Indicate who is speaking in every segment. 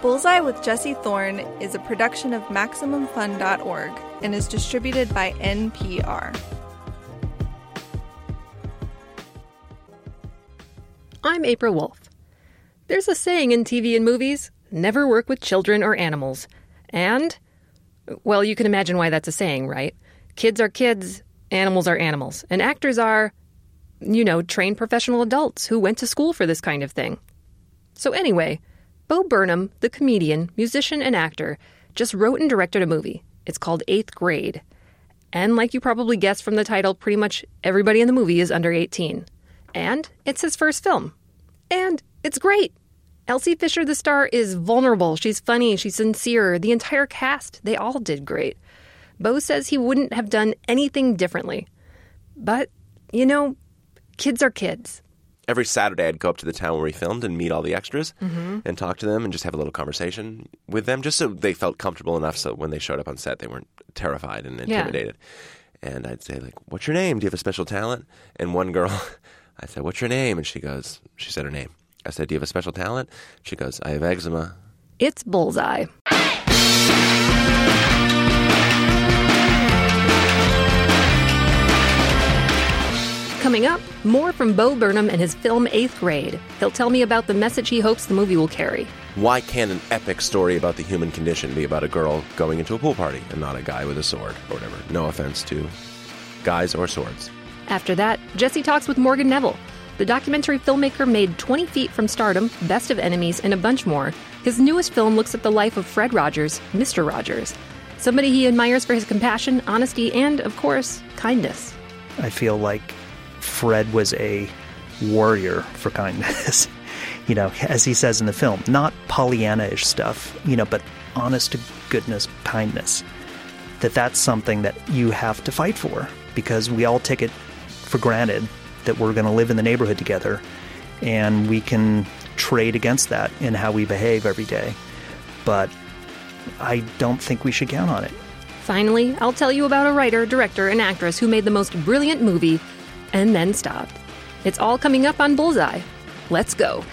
Speaker 1: Bullseye with Jesse Thorne is a production of MaximumFun.org and is distributed by NPR.
Speaker 2: I'm April Wolfe. There's a saying in TV and movies never work with children or animals. And, well, you can imagine why that's a saying, right? Kids are kids, animals are animals, and actors are, you know, trained professional adults who went to school for this kind of thing. So, anyway, Bo Burnham, the comedian, musician, and actor, just wrote and directed a movie. It's called Eighth Grade. And like you probably guessed from the title, pretty much everybody in the movie is under 18. And it's his first film. And it's great. Elsie Fisher, the star, is vulnerable. She's funny. She's sincere. The entire cast, they all did great. Bo says he wouldn't have done anything differently. But, you know, kids are kids
Speaker 3: every Saturday I'd go up to the town where we filmed and meet all the extras mm-hmm. and talk to them and just have a little conversation with them, just so they felt comfortable enough so when they showed up on set they weren't terrified and intimidated. Yeah. And I'd say like, "What's your name? Do you have a special talent?" And one girl, I said, "What's your name?" And she goes, she said her name. I said, "Do you have a special talent?" She goes, "I have eczema."
Speaker 2: It's bullseye. Coming up, more from Bo Burnham and his film Eighth Grade. He'll tell me about the message he hopes the movie will carry.
Speaker 3: Why can't an epic story about the human condition be about a girl going into a pool party and not a guy with a sword or whatever? No offense to guys or swords.
Speaker 2: After that, Jesse talks with Morgan Neville. The documentary filmmaker made 20 Feet from Stardom, Best of Enemies, and a bunch more. His newest film looks at the life of Fred Rogers, Mr. Rogers, somebody he admires for his compassion, honesty, and, of course, kindness.
Speaker 4: I feel like Fred was a warrior for kindness. you know, as he says in the film, not Pollyanna-ish stuff, you know, but honest to goodness kindness. That that's something that you have to fight for because we all take it for granted that we're going to live in the neighborhood together and we can trade against that in how we behave every day. But I don't think we should count on it.
Speaker 2: Finally, I'll tell you about a writer, director, and actress who made the most brilliant movie and then stopped. It's all coming up on Bullseye. Let's go.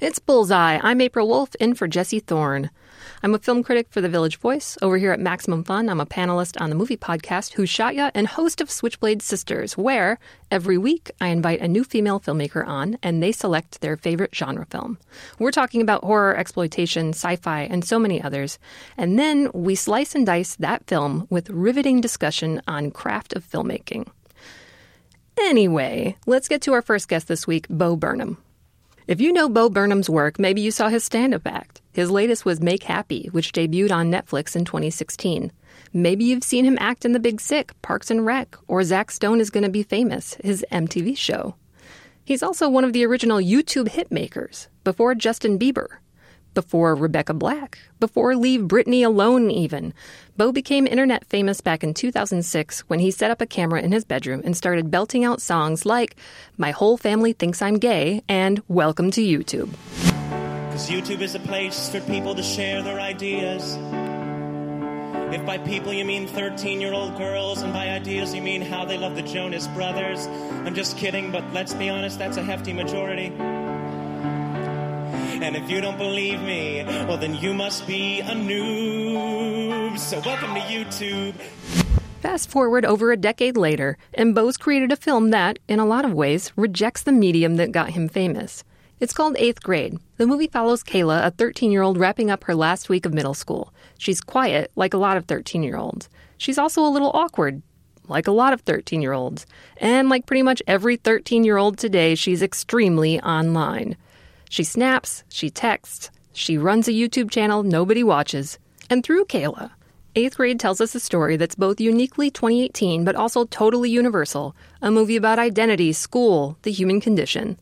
Speaker 2: It's Bullseye. I'm April Wolfe, in for Jesse Thorne. I'm a film critic for The Village Voice. Over here at Maximum Fun, I'm a panelist on the movie podcast Who Shot Ya and host of Switchblade Sisters, where every week I invite a new female filmmaker on and they select their favorite genre film. We're talking about horror, exploitation, sci fi, and so many others. And then we slice and dice that film with riveting discussion on craft of filmmaking. Anyway, let's get to our first guest this week, Bo Burnham. If you know Bo Burnham's work, maybe you saw his stand up act. His latest was Make Happy, which debuted on Netflix in 2016. Maybe you've seen him act in The Big Sick, Parks and Rec, or Zach Stone is Gonna Be Famous, his MTV show. He's also one of the original YouTube hitmakers, before Justin Bieber before Rebecca Black, before Leave Britney Alone, even. Bo became internet famous back in 2006 when he set up a camera in his bedroom and started belting out songs like My Whole Family Thinks I'm Gay and Welcome to YouTube.
Speaker 5: Because YouTube is a place for people to share their ideas. If by people you mean 13 year old girls, and by ideas you mean how they love the Jonas Brothers, I'm just kidding, but let's be honest, that's a hefty majority. And if you don't believe me, well, then you must be a noob. So welcome to YouTube.
Speaker 2: Fast forward over a decade later, and Bo's created a film that, in a lot of ways, rejects the medium that got him famous. It's called Eighth Grade. The movie follows Kayla, a 13 year old wrapping up her last week of middle school. She's quiet, like a lot of 13 year olds. She's also a little awkward, like a lot of 13 year olds. And like pretty much every 13 year old today, she's extremely online. She snaps, she texts, she runs a YouTube channel nobody watches. And through Kayla, Eighth Grade tells us a story that's both uniquely 2018 but also totally universal a movie about identity, school, the human condition.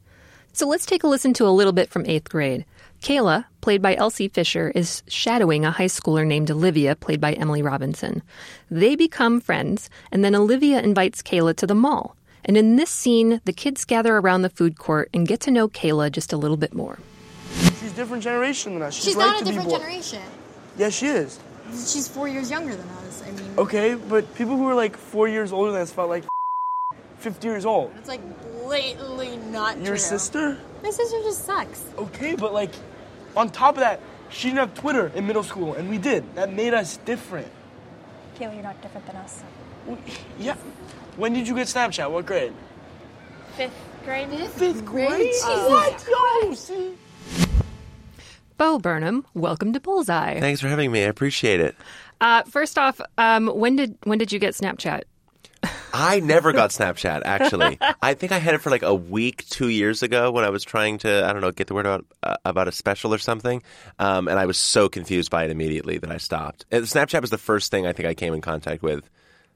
Speaker 2: So let's take a listen to a little bit from Eighth Grade. Kayla, played by Elsie Fisher, is shadowing a high schooler named Olivia, played by Emily Robinson. They become friends, and then Olivia invites Kayla to the mall. And in this scene, the kids gather around the food court and get to know Kayla just a little bit more.
Speaker 6: She's a different generation than us.
Speaker 7: She's, She's
Speaker 6: not
Speaker 7: a different generation.
Speaker 6: Yes, she is.
Speaker 7: She's four years younger than us. I mean.
Speaker 6: Okay, but people who are like four years older than us felt like 50 years old.
Speaker 7: It's like blatantly not
Speaker 6: Your
Speaker 7: true.
Speaker 6: sister?
Speaker 7: My sister just sucks.
Speaker 6: Okay, but like, on top of that, she didn't have Twitter in middle school, and we did. That made us different.
Speaker 8: Kayla, you're not different than us.
Speaker 6: We- Yeah. When did you get Snapchat? What grade?
Speaker 8: Fifth grade?
Speaker 6: Fifth grade? what? Yo, see?
Speaker 2: Bo Burnham, welcome to Bullseye.
Speaker 3: Thanks for having me. I appreciate it.
Speaker 2: Uh, first off, um, when did when did you get Snapchat?
Speaker 3: I never got Snapchat, actually. I think I had it for like a week two years ago when I was trying to, I don't know, get the word out uh, about a special or something. Um, and I was so confused by it immediately that I stopped. And Snapchat was the first thing I think I came in contact with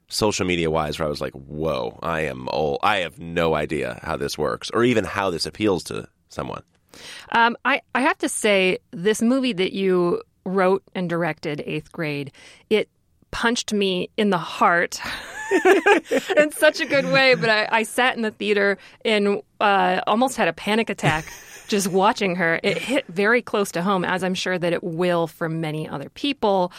Speaker 3: social media wise where I was like, whoa, I am old. I have no idea how this works or even how this appeals to someone.
Speaker 2: Um, I I have to say, this movie that you wrote and directed, Eighth Grade, it punched me in the heart in such a good way. But I, I sat in the theater and uh, almost had a panic attack just watching her. It hit very close to home, as I'm sure that it will for many other people.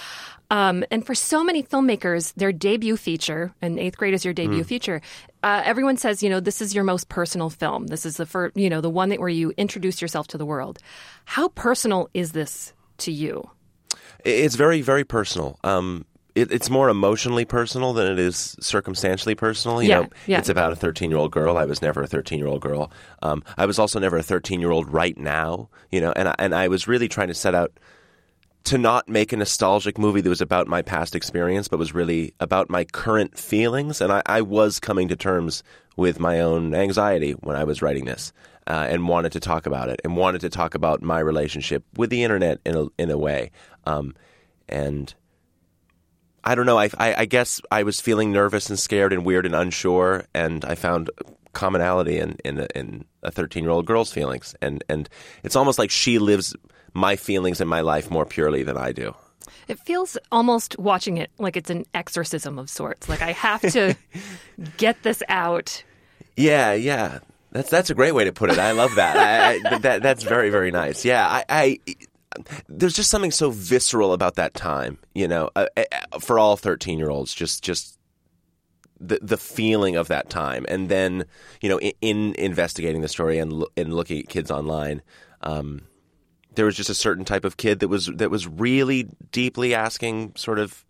Speaker 2: Um, and for so many filmmakers, their debut feature, and eighth grade is your debut feature. Uh, everyone says, you know, this is your most personal film. This is the first, you know, the one that where you introduce yourself to the world. How personal is this to you?
Speaker 3: It's very, very personal. Um, it, it's more emotionally personal than it is circumstantially personal. You
Speaker 2: Yeah,
Speaker 3: know,
Speaker 2: yeah.
Speaker 3: it's about a 13 year old girl. I was never a 13 year old girl. Um, I was also never a 13 year old right now. You know, and I, and I was really trying to set out to not make a nostalgic movie that was about my past experience, but was really about my current feelings. And I, I was coming to terms with my own anxiety when I was writing this, uh, and wanted to talk about it, and wanted to talk about my relationship with the internet in a in a way. Um, and I don't know. I, I, I guess I was feeling nervous and scared and weird and unsure, and I found commonality in in, a- in a thirteen year old girl's feelings, and and it's almost like she lives my feelings in my life more purely than I do.
Speaker 2: It feels almost watching it like it's an exorcism of sorts. Like I have to get this out.
Speaker 3: Yeah, yeah. That's that's a great way to put it. I love that. I, I, that that's very very nice. Yeah, I, I there's just something so visceral about that time. You know, uh, uh, for all thirteen year olds, just just the the feeling of that time, and then you know, in, in investigating the story and and looking at kids online. Um, there was just a certain type of kid that was that was really deeply asking sort of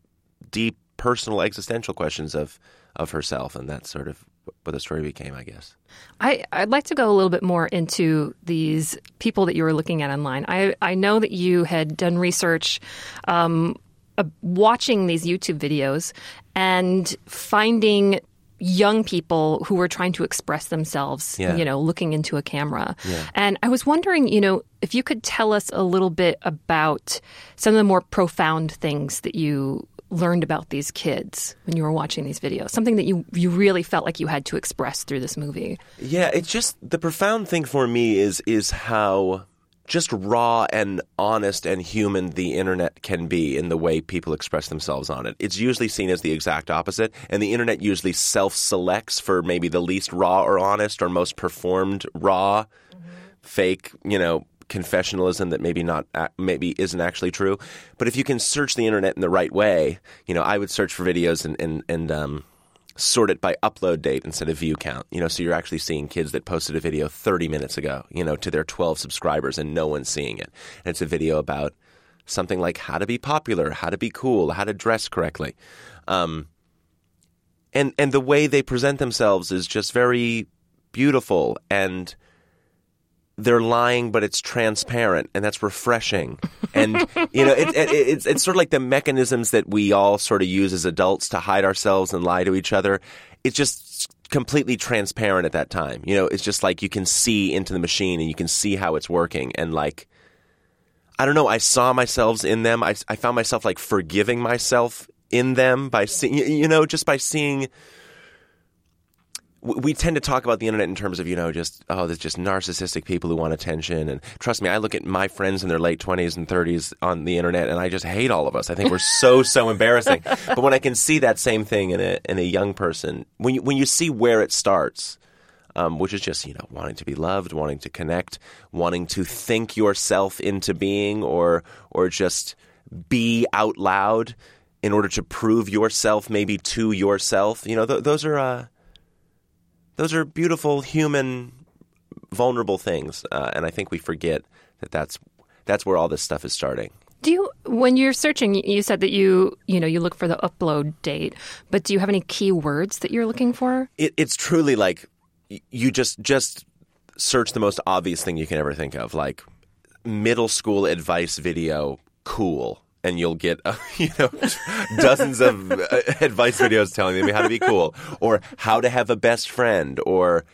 Speaker 3: deep personal existential questions of of herself, and that sort of what the story became, I guess.
Speaker 2: I, I'd like to go a little bit more into these people that you were looking at online. I, I know that you had done research um, uh, watching these YouTube videos and finding young people who were trying to express themselves,
Speaker 3: Yeah.
Speaker 2: you know, looking into a camera. Yeah. And I was wondering, you know, if you could tell us a little bit about some of the more profound things that you learned about these kids when you were watching these videos, something that you, you really felt like you had to express through this movie.
Speaker 3: Yeah, it's just the profound thing for me is is how just raw and honest and human the internet can be in the way people express themselves on it. It's usually seen as the exact opposite, and the internet usually self-selects for maybe the least raw or honest or most performed raw, fake, you know, confessionalism that maybe not maybe isn't actually true. But if you can search the internet in the right way, you know, I would search for videos and and and um, sort it by upload date instead of view count. You know, so you're actually seeing kids that posted a video 30 minutes ago, you know, to their 12 subscribers and no one's seeing it. And it's a video about something like how to be popular, how to be cool, how to dress correctly. Um, and and the way they present themselves is just very beautiful and they're lying, but it's transparent, and that's refreshing. And you know, it, it, it's it's sort of like the mechanisms that we all sort of use as adults to hide ourselves and lie to each other. It's just completely transparent at that time. You know, it's just like you can see into the machine and you can see how it's working, and like. I don't know. I saw myself in them. I, I found myself like forgiving myself in them by seeing, you know, just by seeing we we tend to talk about the internet in terms of you know just oh there's just narcissistic people who want attention. And trust me I look at my friends in their late 20s and 30s on the internet and I just hate all of us. I think we're so so embarrassing. But when I can see that same thing in a in a young person when you, when you see where it starts um, which is just you know wanting to be loved wanting to connect wanting to think yourself into being or or just be out loud in order to prove yourself maybe to yourself you know th- those are uh, those are beautiful human vulnerable things uh, and i think we forget that that's that's where all this stuff is starting
Speaker 2: Do you, when you're searching, you said that you, you know, you look for the upload date, but do you have any key words that you're looking for?
Speaker 3: it, it's truly like you just just search the most obvious thing you can ever think of like middle school advice video cool and you'll get uh, you know dozens of uh, advice videos telling them how to be cool or how to have a best friend or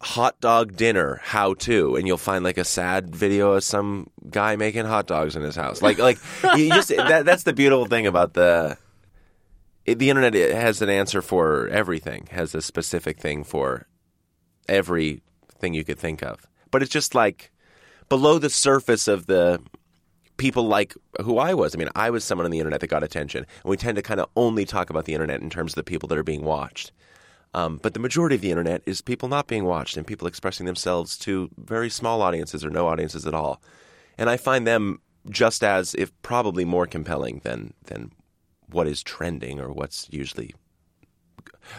Speaker 3: hot dog dinner how to and you'll find like a sad video of some guy making hot dogs in his house. Like like you just that, that's the beautiful thing about the it, the internet It has an answer for everything has a specific thing for everything you could think of. But it's just like below the surface of the people like who I was. I mean, I was someone on the internet that got attention, and we tend to kind of only talk about the internet in terms of the people that are being watched. Um, but the majority of the internet is people not being watched and people expressing themselves to very small audiences or no audiences at all. And I find them just as, if probably more compelling than than what is trending or what's usually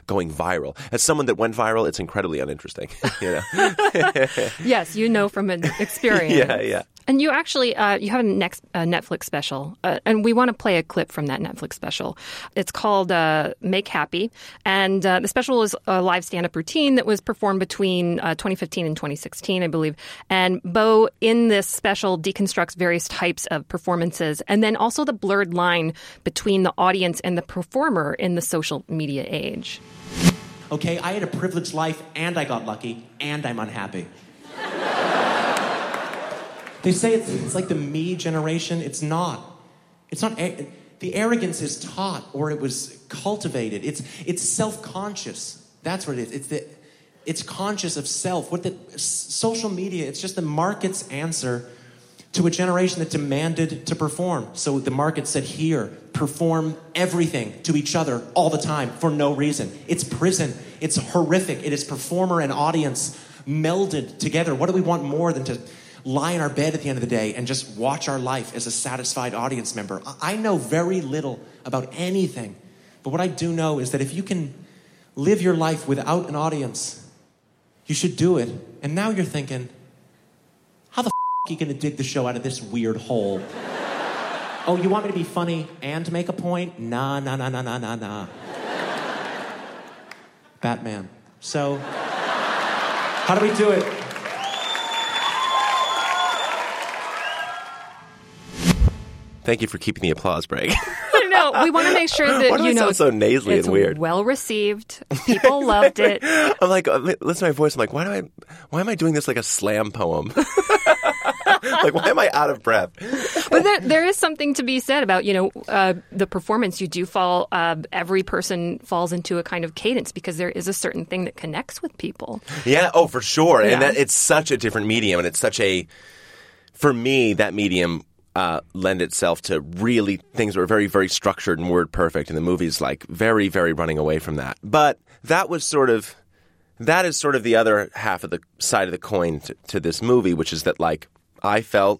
Speaker 3: going viral. As someone that went viral, it's incredibly uninteresting. you know?
Speaker 2: Yes, you know from an experience.
Speaker 3: yeah, yeah.
Speaker 2: And you actually uh, you have a next uh, Netflix special, uh, and we want to play a clip from that Netflix special. It's called uh, "Make Happy," and uh, the special is a live stand-up routine that was performed between uh, 2015 and 2016, I believe. And Bo in this special deconstructs various types of performances, and then also the blurred line between the audience and the performer in the social media age.
Speaker 9: Okay, I had a privileged life and I got lucky and I'm unhappy. They say it's, it's like the me generation. It's not. It's not. The arrogance is taught or it was cultivated. It's, it's self conscious. That's what it is. It's, the, it's conscious of self. What the social media, it's just the market's answer to a generation that demanded to perform. So the market said, here, perform everything to each other all the time for no reason. It's prison. It's horrific. It is performer and audience melded together. What do we want more than to lie in our bed at the end of the day and just watch our life as a satisfied audience member? I know very little about anything, but what I do know is that if you can live your life without an audience, you should do it. And now you're thinking, how the f- are you going to dig the show out of this weird hole? oh, you want me to be funny and make a point? Nah, nah, nah, nah, nah, nah, nah. Batman. So, how do we do it?
Speaker 3: Thank you for keeping the applause break.
Speaker 2: no, we want to make sure that you know
Speaker 3: so nasally
Speaker 2: it's
Speaker 3: and weird?
Speaker 2: well received. People loved it.
Speaker 3: I'm like, listen to my voice. I'm like, why do I, why am I doing this like a slam poem? like, why am I out of breath?
Speaker 2: But there, there is something to be said about you know uh, the performance. You do fall. Uh, every person falls into a kind of cadence because there is a certain thing that connects with people.
Speaker 3: Yeah, oh, for sure.
Speaker 2: Yeah.
Speaker 3: And that, it's such a different medium, and it's such a, for me, that medium uh, lend itself to really things that were very, very structured and word perfect, and the movie's like very, very running away from that. But that was sort of, that is sort of the other half of the side of the coin to, to this movie, which is that like I felt,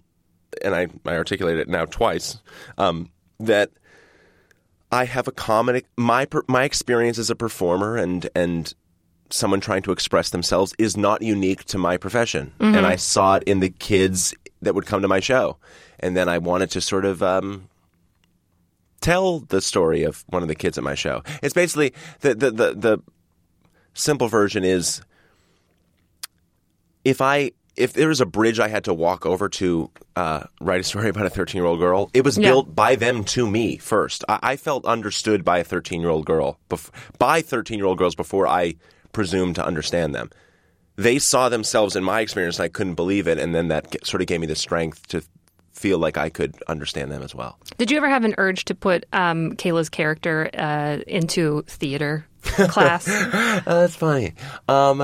Speaker 3: and I, I articulated it now twice, um, that I have a common my my experience as a performer and and someone trying to express themselves is not unique to my profession, and I saw it in the kids that would come to my show, and then I wanted to sort of. Um, Tell the story of one of the kids at my show. It's basically the the, the, the simple version is if I if there was a bridge I had to walk over to uh, write a story about a 13 year old girl, it was
Speaker 2: Yeah.
Speaker 3: built by them to me first. I, I felt understood by a 13 year old girl, bef- by 13 year old girls before I presumed to understand them. They saw themselves in my experience, and I couldn't believe it, and then that g- sort of gave me the strength to feel like I could understand them as well.
Speaker 2: Did you ever have an urge to put um, Kayla's character uh, into theater class?
Speaker 3: Oh, that's funny. Um,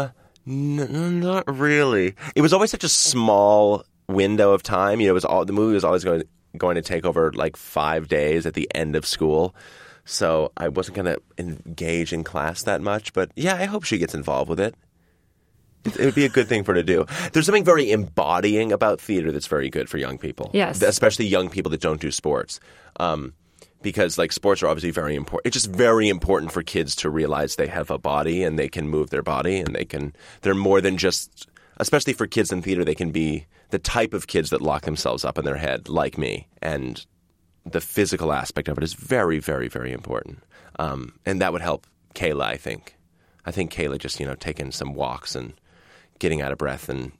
Speaker 3: n- n- not really. It was always such a small window of time. You know, it was all the movie was always going going to take over like five days at the end of school. So I wasn't going to engage in class that much. But yeah, I hope she gets involved with it. It would be a good thing for her to do. There's something very embodying about theater that's very good for young people.
Speaker 2: Yes.
Speaker 3: especially young people that don't do sports. Um, because like sports are obviously very important. It's just very important for kids to realize they have a body and they can move their body and they can. They're more than just. Especially for kids in theater, they can be the type of kids that lock themselves up in their head, like me, and the physical aspect of it is very, very, very important. Um, and that would help Kayla, I think. I think Kayla just you know taking some walks and getting out of breath and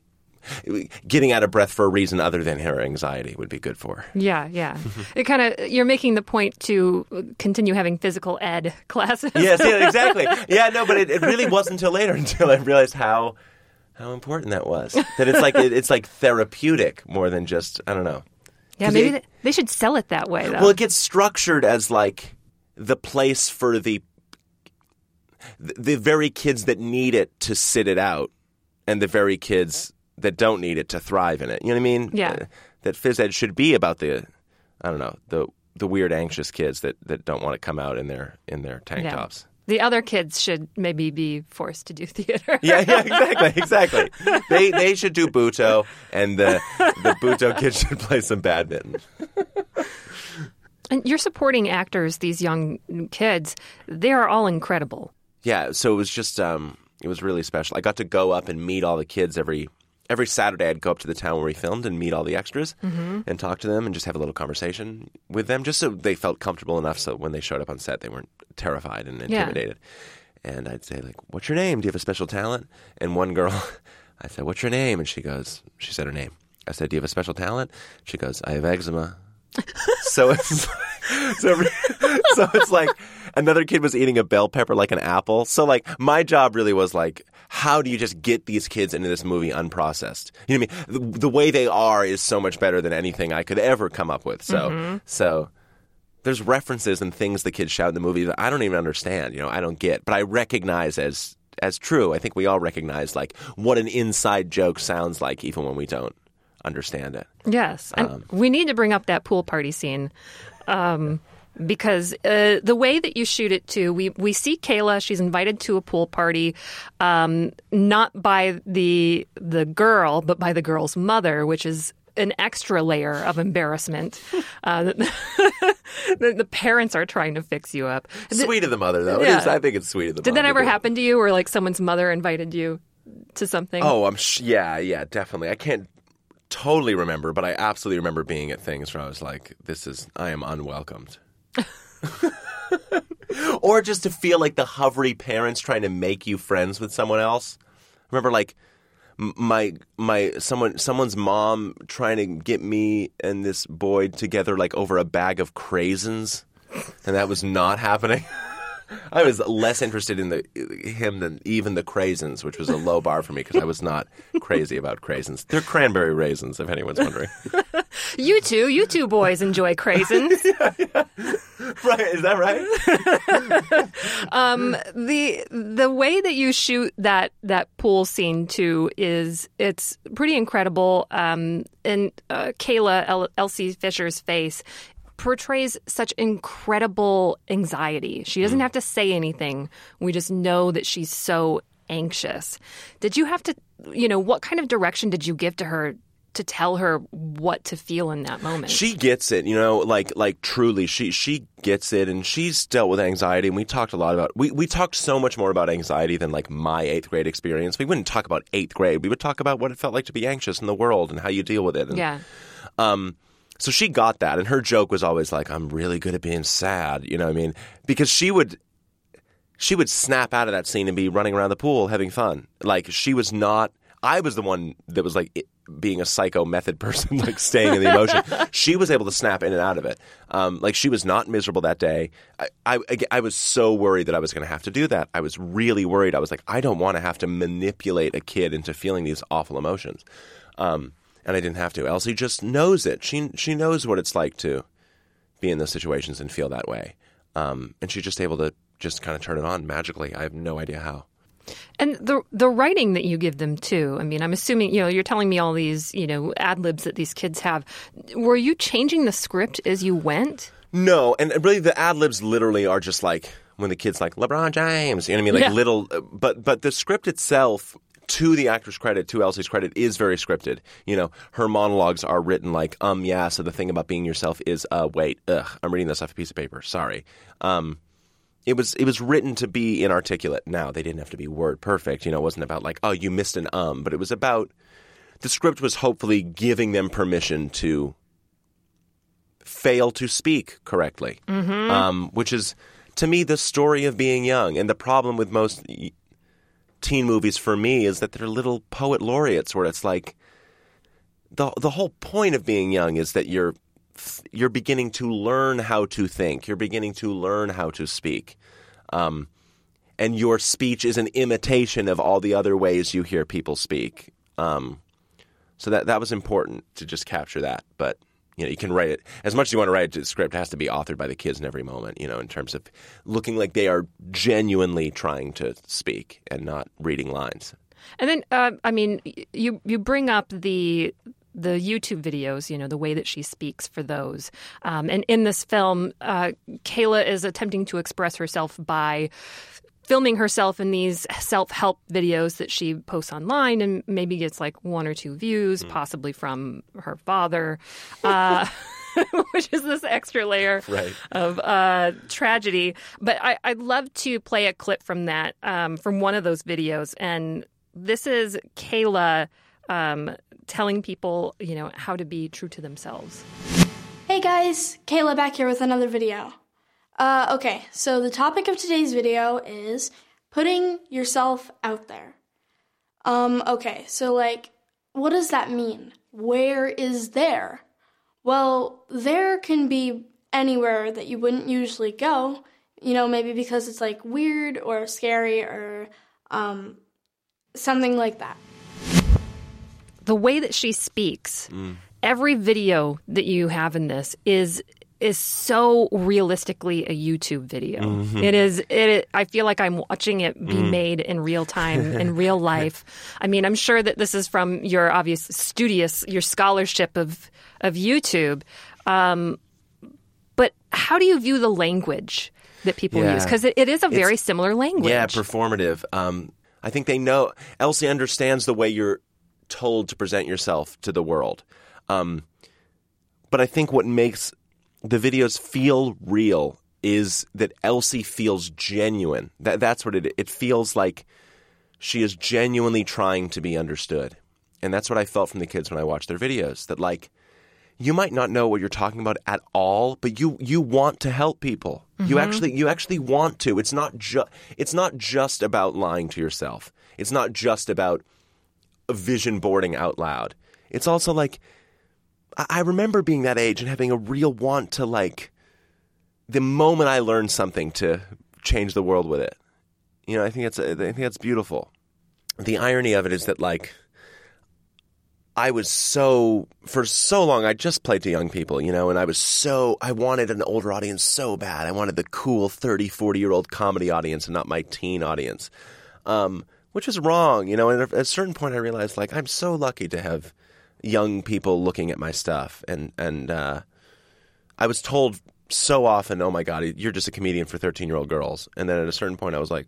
Speaker 3: getting out of breath for a reason other than her anxiety would be good for her.
Speaker 2: Yeah, yeah. it kind of you're making the point to continue having physical ed classes.
Speaker 3: yes, yeah, exactly. Yeah, no, but it, it really wasn't until later until I realized how how important that was. That it's like it, it's like therapeutic more than just I don't know.
Speaker 2: Yeah, maybe it, they should sell it that way. Though.
Speaker 3: Well, it gets structured as like the place for the the very kids that need it to sit it out, and the very kids that don't need it to thrive in it. You know what I mean?
Speaker 2: Yeah.
Speaker 3: Uh, that phys ed should be about the, I don't know, the the weird anxious kids that, that don't want to come out in their in their tank
Speaker 2: Yeah.
Speaker 3: tops.
Speaker 2: the other kids should maybe be forced to do theater.
Speaker 3: Yeah, yeah, exactly, exactly. They they should do Butoh, and the the Butoh kids should play some badminton.
Speaker 2: And you're supporting actors, these young kids. They are all incredible.
Speaker 3: Yeah, so it was just um, it was really special. I got to go up and meet all the kids every every Saturday. I'd go up to the town where we filmed and meet all the extras mm-hmm. and talk to them and just have a little conversation with them, just so they felt comfortable enough. So when they showed up on set, they weren't terrified and
Speaker 2: Yeah.
Speaker 3: intimidated. And I'd say like, "What's your name? Do you have a special talent?" And one girl, I said, "What's your name?" And she goes, she said her name. I said, "Do you have a special talent?" She goes, "I have eczema." so it's so, so it's like another kid was eating a bell pepper like an apple. So like my job really was like, how do you just get these kids into this movie unprocessed? You know what I mean? The, the way they are is so much better than anything I could ever come up with. So so there's references and things the kids shout in the movie that I don't even understand. You know, I don't get, but I recognize as as true. I think we all recognize like what an inside joke sounds like, even when we don't understand it.
Speaker 2: Yes, and
Speaker 3: Um,
Speaker 2: we need to bring up that pool party scene. Um, because uh, the way that you shoot it too, we we see Kayla. She's invited to a pool party, um, not by the the girl, but by the girl's mother, which is an extra layer of embarrassment. Uh, the, the parents are trying to fix you up.
Speaker 3: Sweet of the mother, though.
Speaker 2: Yeah.
Speaker 3: is, I think it's sweet of the
Speaker 2: did
Speaker 3: mom
Speaker 2: that ever happen to you, or like someone's mother invited you to something?
Speaker 3: Oh, I'm sh- yeah, yeah, definitely. I can't totally remember, but I absolutely remember being at things where I was like, "This is I am unwelcomed." or just to feel like the hovery parents trying to make you friends with someone else. Remember, like my my someone someone's mom trying to get me and this boy together like over a bag of craisins, and that was not happening. I was less interested in the him than even the craisins, which was a low bar for me because I was not crazy about craisins. They're cranberry raisins, if anyone's wondering.
Speaker 2: You two, you two boys enjoy craisins.
Speaker 3: right? Is that right?
Speaker 2: the the way that you shoot that that pool scene too is it's pretty incredible. Um, and uh, Kayla El- Elsie Fisher's face portrays such incredible anxiety. She doesn't have to say anything. We just know that she's so anxious. Did you have to, you know, what kind of direction did you give to her? To tell her what to feel in that moment.
Speaker 3: She gets it, you know, like like truly, she she gets it, and she's dealt with anxiety. And we talked a lot about we we talked so much more about anxiety than like my eighth grade experience. We wouldn't talk about eighth grade. We would talk about what it felt like to be anxious in the world and how you deal with it. And,
Speaker 2: yeah.
Speaker 3: Um, so she got that, and her joke was always like, "I'm really good at being sad." You know what I mean? Because she would, she would snap out of that scene and be running around the pool having fun. Like she was not. I was the one that was like it- being a psycho method person, like staying in the emotion. she was able to snap in and out of it. Um, like she was not miserable that day. I, I, I was so worried that I was going to have to do that. I was really worried. I was like, I don't want to have to manipulate a kid into feeling these awful emotions. Um, and I didn't have to. Elsie just knows it. She she knows what it's like to be in those situations and feel that way. Um, and she's just able to just kind of turn it on magically. I have no idea how.
Speaker 2: And the the writing that you give them too. I mean, I'm assuming you know you're telling me all these you know ad libs that these kids have. Were you changing the script as you went?
Speaker 3: No, and really the ad libs literally are just like when the kids like LeBron James, you know what I mean? Like
Speaker 2: Yeah.
Speaker 3: little, uh, but but the script itself to the actor's credit, to Elsie's credit, is very scripted. You know, her monologues are written like, um, yeah, so the thing about being yourself is, uh, wait, ugh, I'm reading this off a piece of paper. Sorry. Um, it was it was written to be inarticulate. Now they didn't have to be word perfect. You know, it wasn't about like, oh, you missed an um, but it was about the script was hopefully giving them permission to fail to speak correctly,
Speaker 2: Mm-hmm.
Speaker 3: um, which is to me the story of being young. And the problem with most teen movies for me is that they're little poet laureates, where it's like the the whole point of being young is that you're you're beginning to learn how to think. You're beginning to learn how to speak. Um, and your speech is an imitation of all the other ways you hear people speak. Um, so that that was important to just capture that. But you know, you can write it as much as you want to write a script. It has to be authored by the kids in every moment. You know, in terms of looking like they are genuinely trying to speak and not reading lines.
Speaker 2: And then, uh, I mean, you you bring up the the YouTube videos, you know, the way that she speaks for those. Um, and in this film, uh, Kayla is attempting to express herself by filming herself in these self help videos that she posts online and maybe gets like one or two views, possibly from her father. Uh, which is this extra layer
Speaker 3: Right.
Speaker 2: of uh, tragedy. But I, I'd love to play a clip from that, um, from one of those videos. And this is Kayla um, telling people, you know, how to be true to themselves.
Speaker 10: Hey guys, Kayla back here with another video. Uh, okay, so the topic of today's video is putting yourself out there. Um, okay, so like, what does that mean? Where is there? Well, there can be anywhere that you wouldn't usually go, you know, maybe because it's like weird or scary or um, something like that.
Speaker 2: The way that she speaks, every video that you have in this is is so realistically a YouTube video. It is it I feel like I'm watching it be made in real time in real life. I mean, I'm sure that this is from your obvious studious your scholarship of of YouTube. Um, but how do you view the language that people
Speaker 3: Yeah.
Speaker 2: use? Because it, it is a very
Speaker 3: It's-
Speaker 2: similar language.
Speaker 3: Yeah, performative. Um, I think they know. Elsie understands the way you're told to present yourself to the world. Um, but I think what makes the videos feel real is that Elsie feels genuine. That that's what it. It feels like she is genuinely trying to be understood, and that's what I felt from the kids when I watched their videos. That like you might not know what you're talking about at all, but you you want to help people. You mm-hmm. actually you actually want to. It's not just it's not just about lying to yourself. It's not just about vision boarding out loud. It's also like I remember being that age and having a real want to like the moment I learned something to change the world with it. You know, I think it's I think that's beautiful. The irony of it is that like I was so for so long I just played to young people, you know, and I was so I wanted an older audience so bad. I wanted the cool 30, 40 year old comedy audience and not my teen audience. Um, which is wrong, you know, and at a certain point I realized like I'm so lucky to have young people looking at my stuff and and uh, I was told so often, "Oh my god, you're just a comedian for 13-year-old girls." And then at a certain point I was like,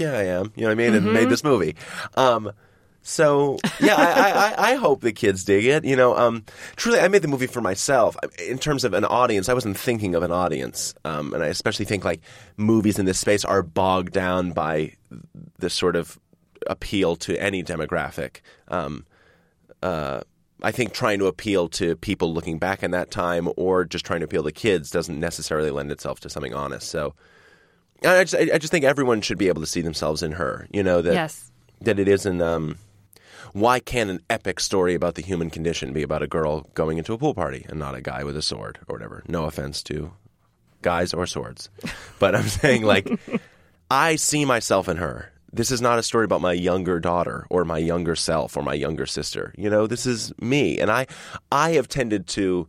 Speaker 3: "Yeah, I am." You know what I mean? And made this movie. Um, so yeah, I, I, I- I hope the kids dig it. You know, um, truly, I made the movie for myself. In terms of an audience, I wasn't thinking of an audience, um, and I especially think like movies in this space are bogged down by this sort of appeal to any demographic. Um, uh, I think trying to appeal to people looking back in that time, or just trying to appeal to kids, doesn't necessarily lend itself to something honest. So, I just, I just think everyone should be able to see themselves in her. You know that
Speaker 2: Yes.
Speaker 3: that it isn't. Um, why can't an epic story about the human condition be about a girl going into a pool party and not a guy with a sword or whatever? No offense to guys or swords, but I'm saying like I see myself in her. This is not a story about my younger daughter or my younger self or my younger sister. You know, this is me, and I I have tended to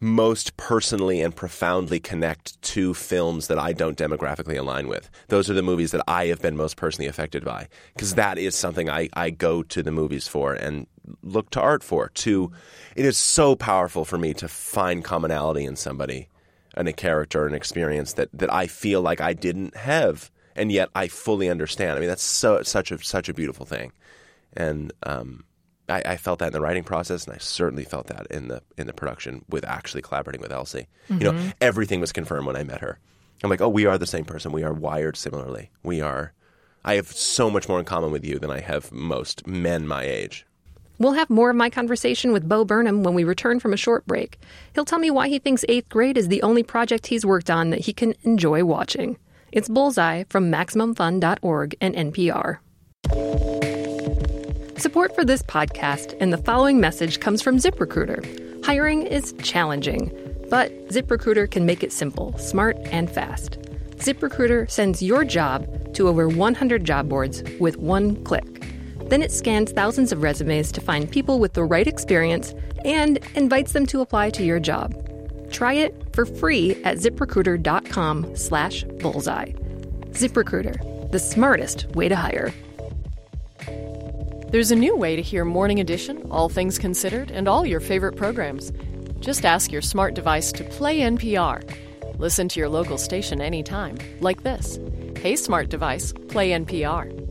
Speaker 3: most personally and profoundly connect to films that I don't demographically align with. Those are the movies that I have been most personally affected by because that is something I, I go to the movies for and look to art for. To it is so powerful for me to find commonality in somebody and a character, an experience that, that I feel like I didn't have and yet I fully understand. I mean, that's so such a such a beautiful thing, and um, I, I, felt that in the writing process, and I certainly felt that in the in the production with actually collaborating with Elsie. Mm-hmm. You know, mm-hmm. everything was confirmed when I met her. I'm like, oh, we are the same person. We are wired similarly. We are. I have so much more in common with you than I have most men my age.
Speaker 2: We'll have more of my conversation with Bo Burnham when we return from a short break. He'll tell me why he thinks eighth grade is the only project he's worked on that he can enjoy watching. It's Bullseye from MaximumFun.org and NPR. Support for this podcast and the following message comes from ZipRecruiter. Hiring is challenging, but ZipRecruiter can make it simple, smart, and fast. ZipRecruiter sends your job to over 100 job boards with one click. Then it scans thousands of resumes to find people with the right experience and invites them to apply to your job. Try it for free at ziprecruiter.com slash bullseye. ZipRecruiter, the smartest way to hire.
Speaker 11: There's a new way to hear Morning Edition, All Things Considered, and all your favorite programs. Just ask your smart device to play NPR. Listen to your local station anytime, like this. Hey, smart device, play NPR.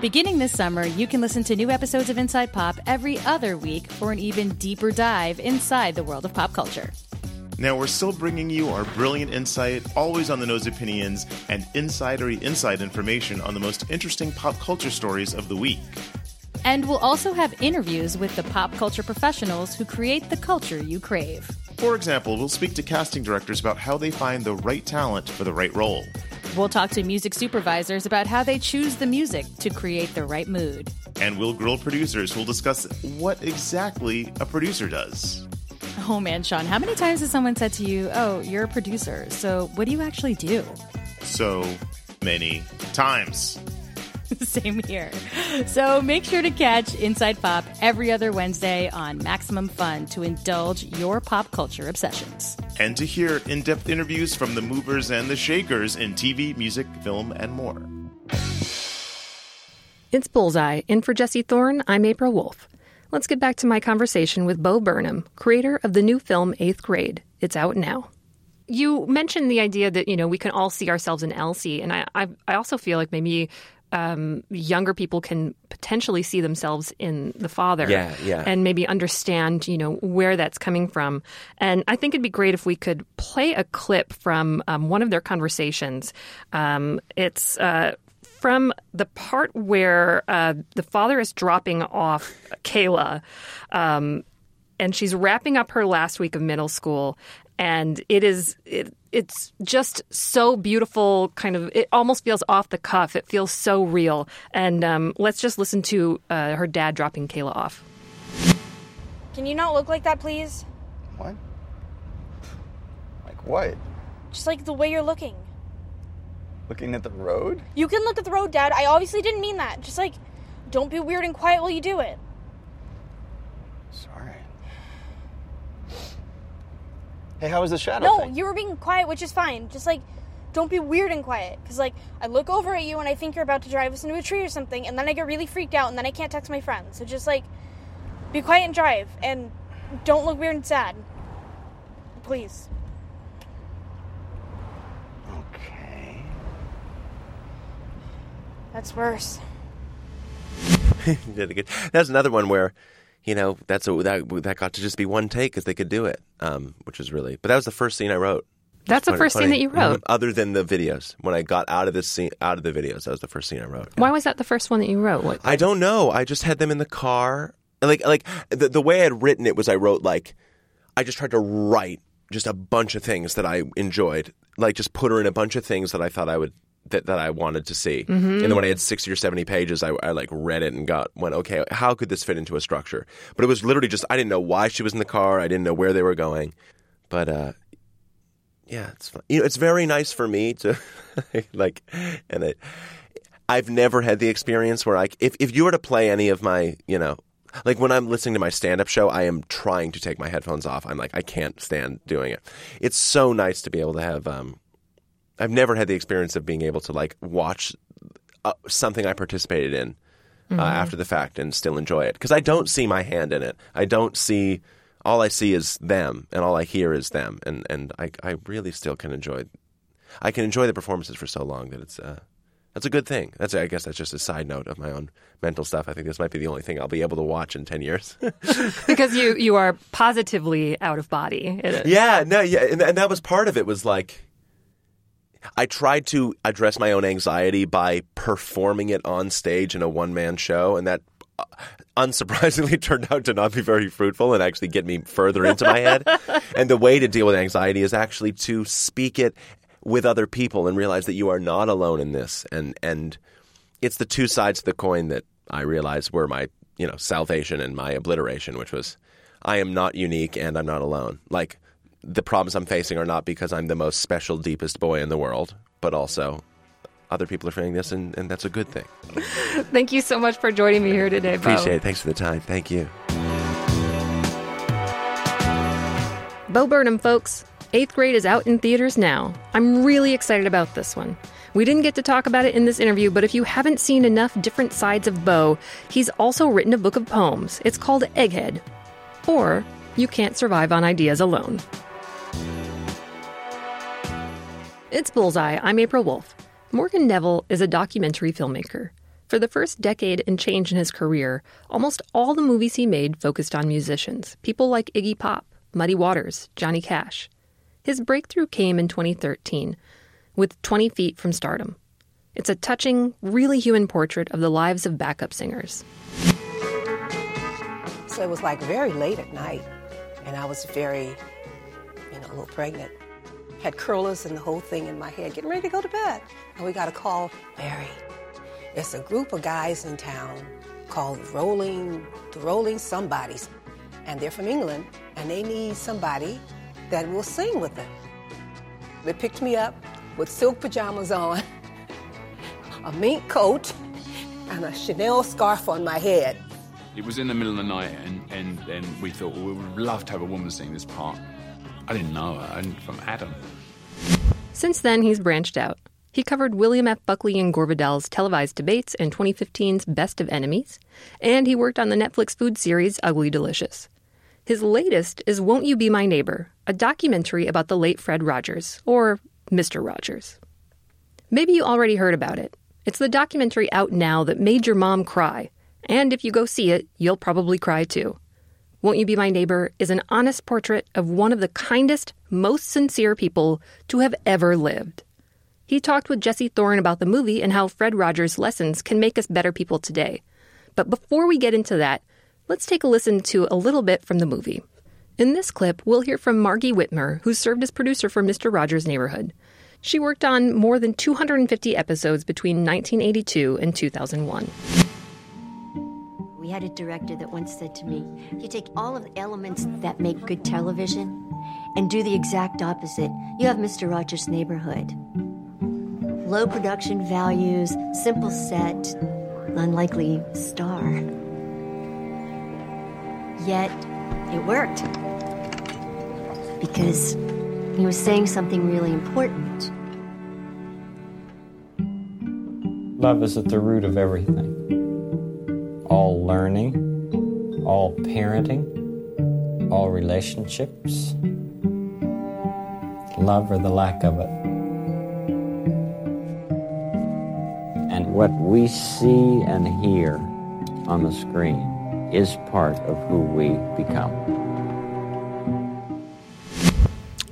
Speaker 12: Beginning this summer, you can listen to new episodes of Inside Pop every other week for an even deeper dive inside the world of pop culture.
Speaker 13: Now, we're still bringing you our brilliant insight, always on the nose opinions, and insidery inside information on the most interesting pop culture stories of the week.
Speaker 12: And we'll also have interviews with the pop culture professionals who create the culture you crave.
Speaker 13: For example, we'll speak to casting directors about how they find the right talent for the right role.
Speaker 12: We'll talk to music supervisors about how they choose the music to create the right mood.
Speaker 13: And we'll grill producers who'll discuss what exactly a producer does.
Speaker 12: Oh man, Sean, how many times has someone said to you, Oh, you're a producer, so what do you actually do?
Speaker 13: So many times.
Speaker 12: Same here. So make sure to catch Inside Pop every other Wednesday on Maximum Fun to indulge your pop culture obsessions.
Speaker 13: And to hear in depth interviews from the movers and the shakers in TV, music, film, and more.
Speaker 2: It's Bullseye. In for Jesse Thorne, I'm April Wolfe. Let's get back to my conversation with Bo Burnham, creator of the new film Eighth Grade. It's out now you mentioned the idea that you know we can all see ourselves in Elsie, and I I, I also feel like maybe um, younger people can potentially see themselves in the father
Speaker 3: yeah, yeah.
Speaker 2: and maybe understand, you know, where that's coming from. And I think it'd be great if we could play a clip from um, one of their conversations. Um, it's uh, from the part where uh, the father is dropping off Kayla. Um, and she's wrapping up her last week of middle school and it is it, it's just so beautiful kind of it almost feels off the cuff. It feels so real. And um, let's just listen to uh, her dad dropping kayla off.
Speaker 14: Can you not look like that please?
Speaker 15: What? Like what?
Speaker 14: Just like the way you're looking.
Speaker 15: Looking at the road?
Speaker 14: You can look at the road dad. I obviously didn't mean that. Just like don't be weird and quiet while you do it
Speaker 15: Hey, how was the shadow?
Speaker 14: No,
Speaker 15: thing?
Speaker 14: you were being quiet, which is fine. Just like, don't be weird and quiet. Because, like, I look over at you and I think you're about to drive us into a tree or something, and then I get really freaked out, and then I can't text my friends. So just, like, be quiet and drive, and don't look weird and sad. Please.
Speaker 15: Okay.
Speaker 14: That's worse.
Speaker 3: Did a good that's another one where you know, that's a, that that got to just be one take because they could do it, um, which was really. But that was the first scene I wrote.
Speaker 2: That's the first funny. scene that you wrote,
Speaker 3: other than the videos. When I got out of this scene, out of the videos, that was the first scene I wrote.
Speaker 2: Why was that the first one that you wrote? What?
Speaker 3: I don't know. I just had them in the car. Like like the the way I had written it was I wrote like I just tried to write just a bunch of things that I enjoyed, like just put her in a bunch of things that I thought I would that, that I wanted to see. Mm-hmm. And then when I had 60 or 70 pages, I, I like read it and got, went, okay, how could this fit into a structure? But it was literally just, I didn't know why she was in the car. I didn't know where they were going. But, uh, yeah, it's fun. You know, it's very nice for me to like, and it, I've never had the experience where I, if, if you were to play any of my, you know, like when I'm listening to my stand up show, I am trying to take my headphones off. I'm like, I can't stand doing it. It's so nice to be able to have, um, I've never had the experience of being able to like watch uh, something I participated in uh, mm-hmm. after the fact and still enjoy it because I don't see my hand in it. I don't see. All I see is them, and all I hear is them, and and I I really still can enjoy. I can enjoy the performances for so long that it's uh, that's a good thing. That's I guess that's just a side note of my own mental stuff. I think this might be the only thing I'll be able to watch in ten years.
Speaker 2: because you you are positively out of body.
Speaker 3: yeah, no, yeah, and, and that was part of it. Was like I tried to address my own anxiety by performing it on stage in a one man show, and that uh, unsurprisingly turned out to not be very fruitful and actually get me further into my head. and the way to deal with anxiety is actually to speak it with other people and realize that you are not alone in this. And and it's the two sides of the coin that I realized were my you know salvation and my obliteration, which was I am not unique and I'm not alone. Like the problems I'm facing are not because I'm the most special, deepest boy in the world, but also other people are feeling this, and, and that's a good thing.
Speaker 2: Thank you so much for joining me here today,
Speaker 3: Bo. Appreciate it. Thanks for the time. Thank you.
Speaker 2: Bo Burnham, folks. Eighth grade is out in theaters now. I'm really excited about this one. We didn't get to talk about it in this interview, but if you haven't seen enough different sides of Bo, he's also written a book of poems. It's called Egghead. Or You Can't Survive on Ideas Alone. It's Bullseye. I'm April Wolfe. Morgan Neville is a documentary filmmaker. For the first decade and change in his career, almost all the movies he made focused on musicians, people like Iggy Pop, Muddy Waters, Johnny Cash. His breakthrough came in 2013 with 20 Feet from Stardom. It's a touching, really human portrait of the lives of backup singers.
Speaker 16: So it was like very late at night, and I was very, you know, a little pregnant had curlers and the whole thing in my head, getting ready to go to bed. And we got a call, Merry, it's a group of guys in town called Rolling, the Rolling Somebodies. And they're from England, and they need somebody that will sing with them. They picked me up with silk pajamas on, a mink coat, and a Chanel scarf on my head.
Speaker 17: It was in the middle of the night, and, and, and we thought well, we would love to have a woman sing this part. I didn't know her from Adam.
Speaker 2: Since then, he's branched out. He covered William F. Buckley and Gore Vidal's televised debates and 2015's Best of Enemies, and he worked on the Netflix food series Ugly Delicious. His latest is Won't You Be My Neighbor, a documentary about the late Fred Rogers, or Mr. Rogers. Maybe you already heard about it. It's the documentary out now that made your mom cry, and if you go see it, you'll probably cry too. Won't You Be My Neighbor is an honest portrait of one of the kindest, most sincere people to have ever lived. He talked with Jesse Thorn about the movie and how Fred Rogers' lessons can make us better people today. But before we get into that, let's take a listen to a little bit from the movie. In this clip, we'll hear from Margy Whitmer, who served as producer for Mr. Rogers' Neighborhood. She worked on more than 250 episodes between 1982 and 2001
Speaker 18: had a director that once said to me, You take all of the elements that make good television and do the exact opposite. You have Mr. Rogers' Neighborhood. Low production values, simple set, unlikely star. Yet, it worked. Because he was saying something really important.
Speaker 19: Love is at the root of everything all learning, all parenting, all relationships, love or the lack of it. And what we see and hear on the screen is part of who we become.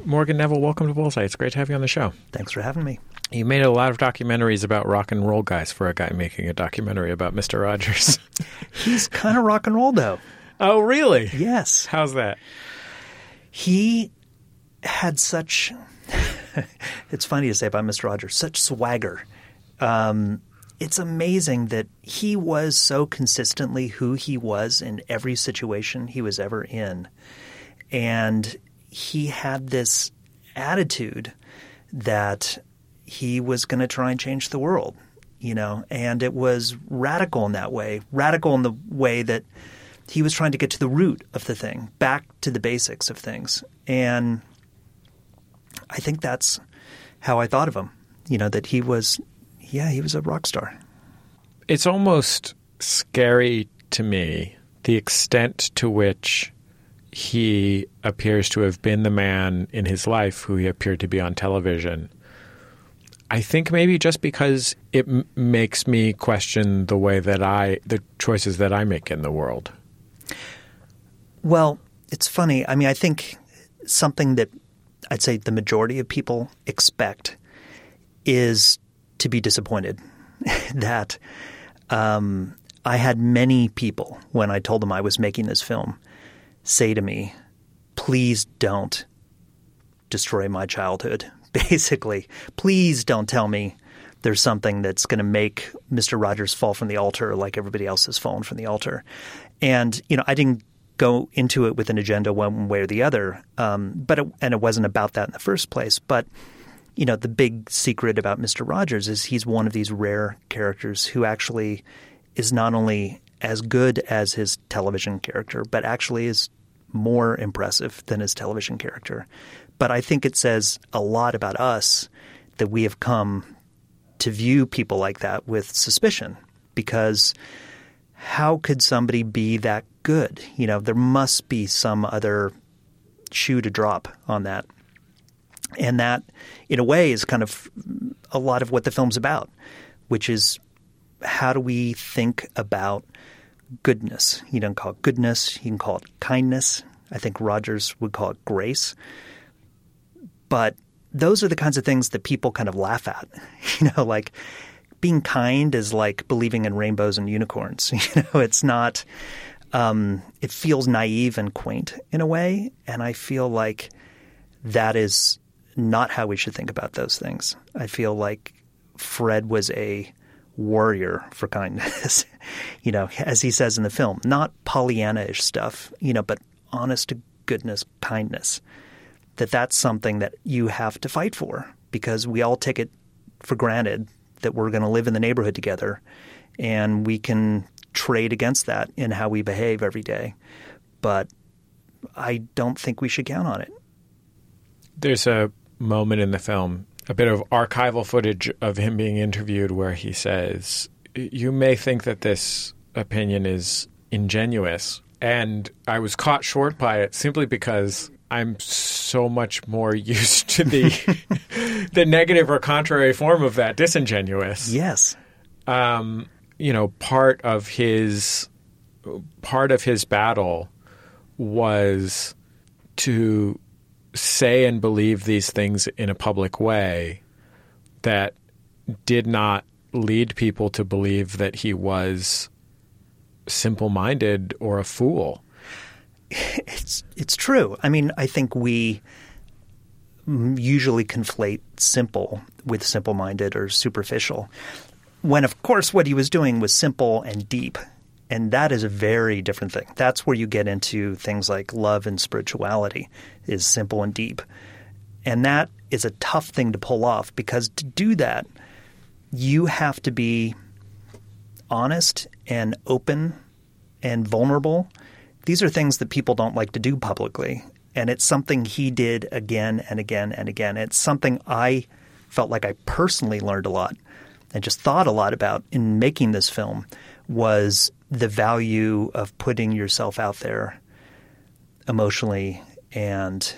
Speaker 20: Morgan Neville, welcome to Bullseye. It's great to have you on the show.
Speaker 4: Thanks for having me.
Speaker 20: You made a lot of documentaries about rock and roll guys for a guy making a documentary about Mr. Rogers.
Speaker 4: He's kind of rock and roll, though.
Speaker 20: Oh, really?
Speaker 4: Yes.
Speaker 20: How's that?
Speaker 4: He had such. it's funny to say about Mr. Rogers, such swagger. Um, it's amazing that he was so consistently who he was in every situation he was ever in. And he had this attitude that he was going to try and change the world, you know, and it was radical in that way, radical in the way that he was trying to get to the root of the thing, back to the basics of things. And I think that's how I thought of him, you know, that he was, yeah, he was a rock star.
Speaker 20: It's almost scary to me the extent to which he appears to have been the man in his life who he appeared to be on television I think maybe just because it m- makes me question the way that I, the choices that I make in the world.
Speaker 4: Well, it's funny. I mean, I think something that I'd say the majority of people expect is to be disappointed. that um, I had many people, when I told them I was making this film, say to me, please don't destroy my childhood. Basically, please don't tell me there's something that's going to make Mr. Rogers fall from the altar like everybody else has fallen from the altar. And, you know, I didn't go into it with an agenda one way or the other, um, but it, and it wasn't about that in the first place. But, you know, the big secret about Mr. Rogers is he's one of these rare characters who actually is not only as good as his television character, but actually is more impressive than his television character. But I think it says a lot about us that we have come to view people like that with suspicion because how could somebody be that good? You know, there must be some other shoe to drop on that. And that, in a way, is kind of a lot of what the film's about, which is how do we think about goodness? You don't call it goodness, you can call it kindness. I think Rogers would call it grace. But those are the kinds of things that people kind of laugh at. You know, like being kind is like believing in rainbows and unicorns. You know, it's not. Um, it feels naive and quaint in a way, and I feel like that is not how we should think about those things. I feel like Fred was a warrior for kindness. you know, as he says in the film, not Pollyanna-ish stuff. You know, but honest to goodness kindness that that's something that you have to fight for because we all take it for granted that we're going to live in the neighborhood together and we can trade against that in how we behave every day. But I don't think we should count on it.
Speaker 20: There's a moment in the film, a bit of archival footage of him being interviewed where he says, You may think that this opinion is ingenuous. And I was caught short by it simply because I'm so much more used to the the negative or contrary form of that disingenuous.
Speaker 4: Yes.
Speaker 20: Um, you know, part of his part of his battle was to say and believe these things in a public way that did not lead people to believe that he was simple-minded or a fool
Speaker 4: it's it's true. I mean, I think we usually conflate simple with simple-minded or superficial. When of course what he was doing was simple and deep. And that is a very different thing. That's where you get into things like love and spirituality is simple and deep. And that is a tough thing to pull off because to do that you have to be honest and open and vulnerable these are things that people don't like to do publicly. And it's something he did again and again and again. It's something I felt like I personally learned a lot and just thought a lot about in making this film was the value of putting yourself out there emotionally and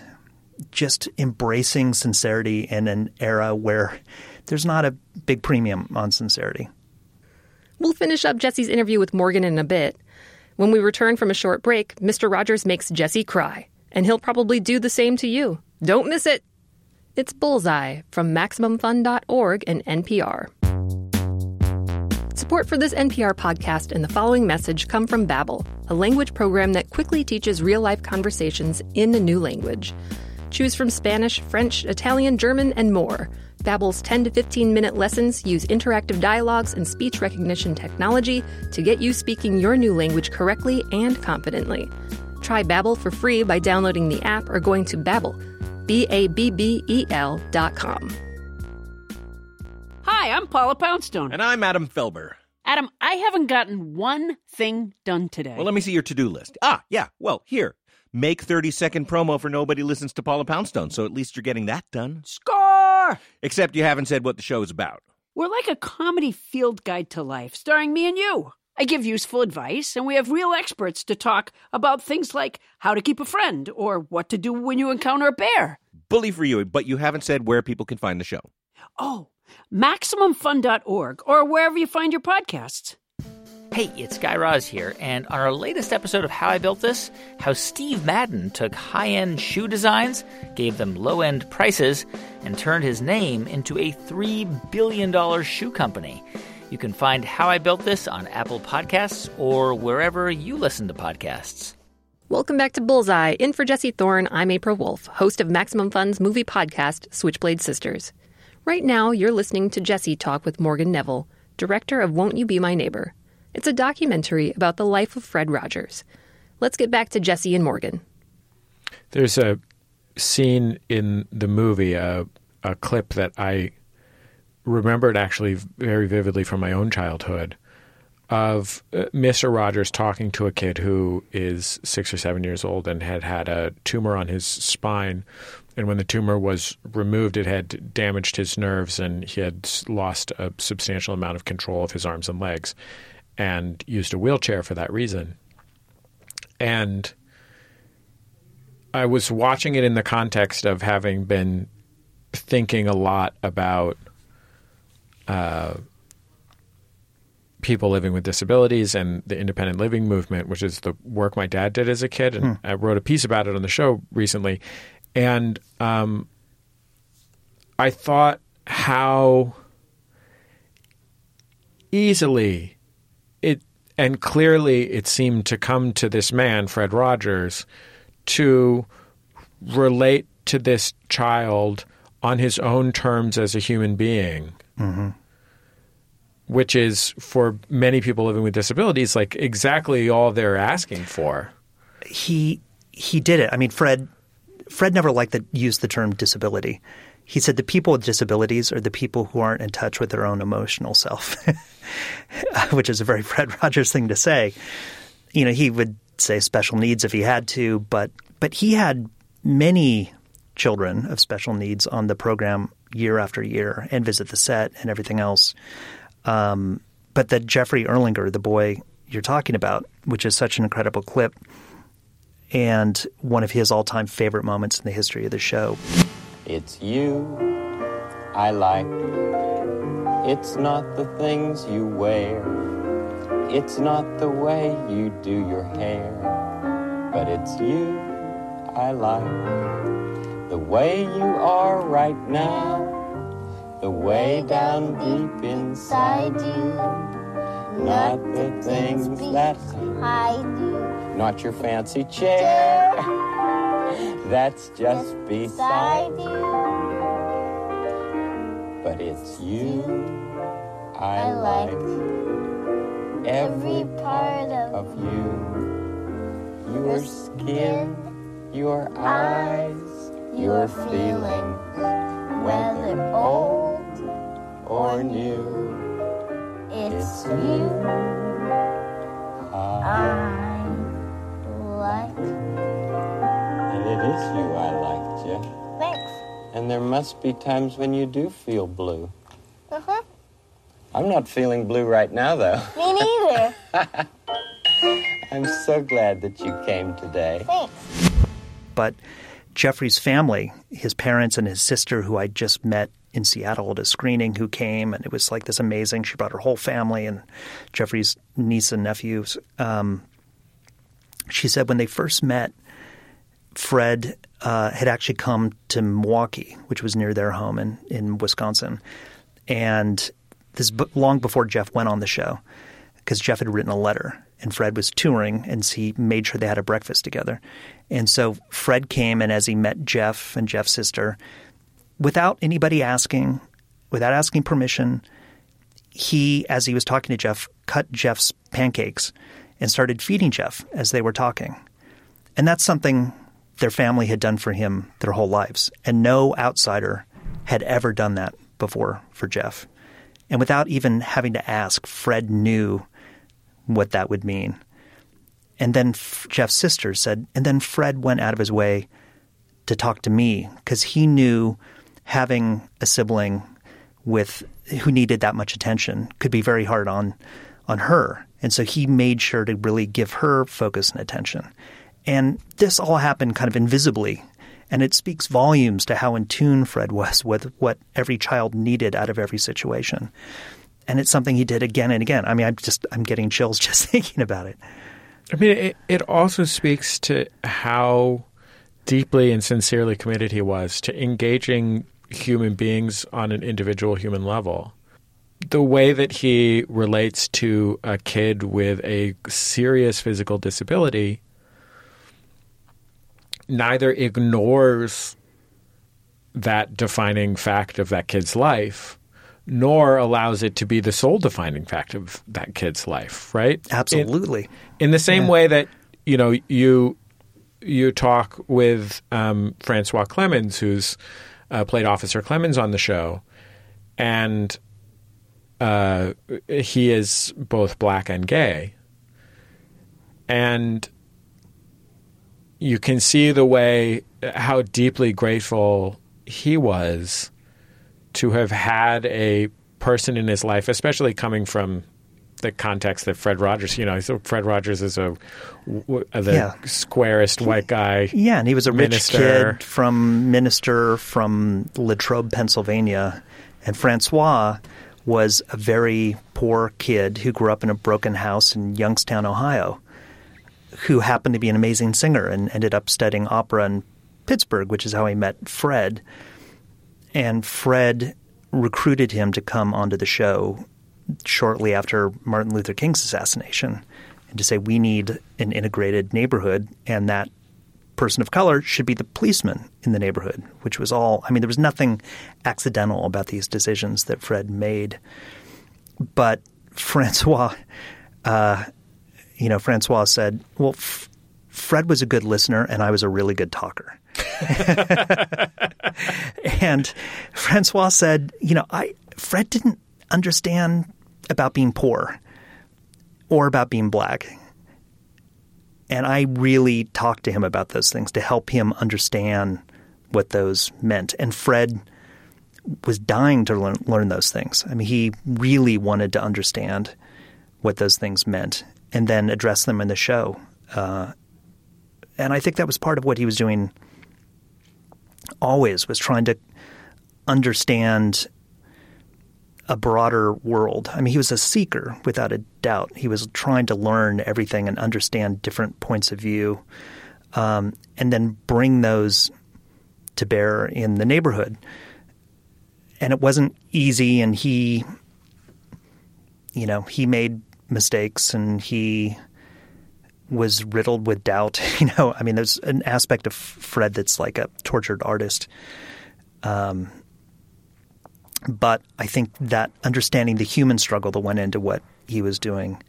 Speaker 4: just embracing sincerity in an era where there's not a big premium on sincerity.
Speaker 2: We'll finish up Jesse's interview with Morgan in a bit. When we return from a short break, Mr. Rogers makes Jesse cry, and he'll probably do the same to you. Don't miss it! It's Bullseye from MaximumFun.org and NPR. Support for this NPR podcast and the following message come from Babbel, a language program that quickly teaches real-life conversations in a new language. Choose from Spanish, French, Italian, German, and more. Babbel's 10 to 15 minute lessons use interactive dialogues and speech recognition technology to get you speaking your new language correctly and confidently. Try Babbel for free by downloading the app or going to Babbel, B-A-B-B-E-L dot com.
Speaker 21: Hi, I'm Paula Poundstone.
Speaker 22: And I'm Adam Felber.
Speaker 21: Adam, I haven't gotten one thing done today.
Speaker 22: Well, let me see your to-do list. Ah, yeah. Well, here. Make 30 second promo for Nobody Listens to Paula Poundstone, so at least you're getting that done.
Speaker 21: Score!
Speaker 22: Except you haven't said what the show's about.
Speaker 21: We're like a comedy field guide to life, starring me and you. I give useful advice, and we have real experts to talk about things like how to keep a friend or what to do when you encounter a bear.
Speaker 22: Bully for you, but you haven't said where people can find the show.
Speaker 21: Oh, MaximumFun.org, or wherever you find your podcasts.
Speaker 23: Hey, it's Guy Raz here, and on our latest episode of How I Built This, how Steve Madden took high end shoe designs, gave them low end prices, and turned his name into a $3 billion shoe company. You can find How I Built This on Apple Podcasts or wherever you listen to podcasts.
Speaker 2: Welcome back to Bullseye. In for Jesse Thorn, I'm April Wolfe, host of Maximum Fun's movie podcast, Switchblade Sisters. Right now, you're listening to Jesse talk with Morgan Neville, director of Won't You Be My Neighbor? It's a documentary about the life of Fred Rogers. Let's get back to Jesse and Morgan.
Speaker 20: There's a scene in the movie, a, a clip that I remembered actually very vividly from my own childhood of uh, Mr. Rogers talking to a kid who is six or seven years old and had had a tumor on his spine. And when the tumor was removed, it had damaged his nerves and he had lost a substantial amount of control of his arms and legs and used a wheelchair for that reason. And I was watching it in the context of having been thinking a lot about uh, people living with disabilities and the independent living movement, which is the work my dad did as a kid. And
Speaker 4: Hmm.
Speaker 20: I wrote a piece about it on the show recently. And um, I thought how easily it and clearly it seemed to come to this man, Fred Rogers, to relate to this child on his own terms as a human being
Speaker 4: Mm-hmm.
Speaker 20: which is for many people living with disabilities like exactly all they're asking for.
Speaker 4: He he did it. I mean, Fred Fred never liked to use the term disability. He said the people with disabilities are the people who aren't in touch with their own emotional self, which is a very Fred Rogers thing to say. You know, he would say special needs if he had to, but but he had many children of special needs on the program year after year and visit the set and everything else. Um, but that Jeffrey Erlanger, the boy you're talking about, which is such an incredible clip, and one of his all-time favorite moments in the history of the show.
Speaker 19: It's you I like. It's not the things you wear. It's not the way you do your hair. But it's you I like. The way you are right now. The way down deep inside you. Not the things that
Speaker 24: I do.
Speaker 19: not your fancy chair. That's just beside
Speaker 24: you.
Speaker 19: But it's you I,
Speaker 24: like every part of,
Speaker 19: you. Your skin, your eyes, your feelings, whether old or new.
Speaker 24: It's you
Speaker 19: I,
Speaker 24: I like.
Speaker 19: And it is you I like, Jeff.
Speaker 24: Thanks.
Speaker 19: And there must be times when you do feel blue.
Speaker 24: Uh huh.
Speaker 19: I'm not feeling blue right now, though.
Speaker 24: Me neither.
Speaker 19: I'm so glad that you came today.
Speaker 24: Thanks.
Speaker 4: But Jeffrey's family, his parents and his sister, who I just met in Seattle at a screening, who came, and it was like this amazing. She brought her whole family and Jeffrey's niece and nephews. Um, she said when they first met, Fred uh, had actually come to Milwaukee, which was near their home in, in Wisconsin. And this long before Jeff went on the show because Jeff had written a letter and Fred was touring and he made sure they had a breakfast together. And so Fred came and as he met Jeff and Jeff's sister, without anybody asking, without asking permission, he, as he was talking to Jeff, cut Jeff's pancakes and started feeding Jeff as they were talking. And that's something their family had done for him their whole lives. And no outsider had ever done that before for Jeff. And without even having to ask, Fred knew what that would mean. And then F- Jeff's sister said, and then Fred went out of his way to talk to me because he knew having a sibling with who needed that much attention could be very hard on on her. And so he made sure to really give her focus and attention. And this all happened kind of invisibly And it speaks volumes to how in tune Fred was with what every child needed out of every situation. And it's something he did again and again. I mean, I'm just I'm getting chills just thinking about it.
Speaker 20: I mean, it, it also speaks to how deeply and sincerely committed he was to engaging human beings on an individual human level. The way that he relates to a kid with a serious physical disability neither ignores that defining fact of that kid's life nor allows it to be the sole defining fact of that kid's life, right?
Speaker 4: Absolutely.
Speaker 20: In, in the same
Speaker 4: Yeah.
Speaker 20: way that you know you you talk with um, Francois Clemmons, who's uh, played Officer Clemmons on the show, and uh, he is both black and gay, and you can see the way how deeply grateful he was to have had a person in his life, especially coming from the context that Fred Rogers, you know, so Fred Rogers is a w- the
Speaker 4: Yeah.
Speaker 20: squarest white guy.
Speaker 4: Yeah, and he was a
Speaker 20: minister.
Speaker 4: rich kid from minister from Latrobe, Pennsylvania, and Francois was a very poor kid who grew up in a broken house in Youngstown, Ohio, who happened to be an amazing singer and ended up studying opera in Pittsburgh, which is how he met Fred. And Fred recruited him to come onto the show shortly after Martin Luther King's assassination and to say, we need an integrated neighborhood, and that person of color should be the policeman in the neighborhood, which was all, I mean, there was nothing accidental about these decisions that Fred made. But Francois, uh, you know, Francois said, well, F- Fred was a good listener, and I was a really good talker. and Francois said, you know, I Fred didn't understand about being poor or about being black. And I really talked to him about those things to help him understand what those meant. And Fred was dying to learn, learn those things. I mean, he really wanted to understand what those things meant and then address them in the show. Uh, and I think that was part of what he was doing always was trying to understand a broader world. I mean, he was a seeker without a doubt. He was trying to learn everything and understand different points of view, um, and then bring those to bear in the neighborhood. And it wasn't easy, and he, you know, he made mistakes, and he was riddled with doubt. You know, I mean, there's an aspect of Fred that's like a tortured artist. Um, but I think that understanding the human struggle that went into what he was doing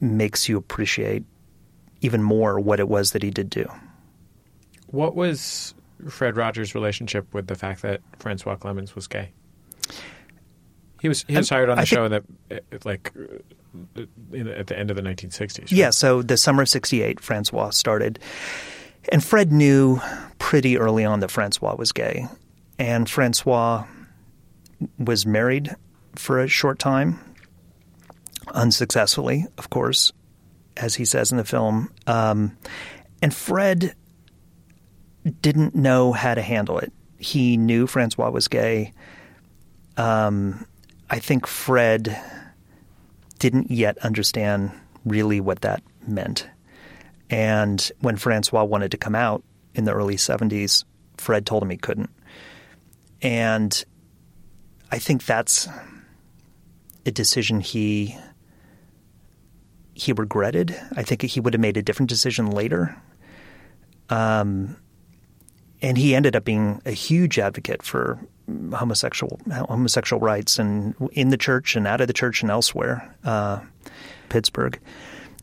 Speaker 4: makes you appreciate even more what it was that he did do.
Speaker 20: What was Fred Rogers' relationship with the fact that Francois Clemmons was gay? He was he was hired on the
Speaker 4: I
Speaker 20: show that uh, like in, at the end of the 1960s. right?
Speaker 4: Yeah, so the summer of 68, Francois started. And Fred knew pretty early on that Francois was gay. And Francois was married for a short time, unsuccessfully, of course, as he says in the film. Um, and Fred didn't know how to handle it. He knew Francois was gay. Um, I think Fred didn't yet understand really what that meant. And when Francois wanted to come out in the early 70s, Fred told him he couldn't. And I think that's a decision he he regretted. I think he would have made a different decision later. Um, and he ended up being a huge advocate for homosexual homosexual rights and in the church and out of the church and elsewhere, uh, Pittsburgh,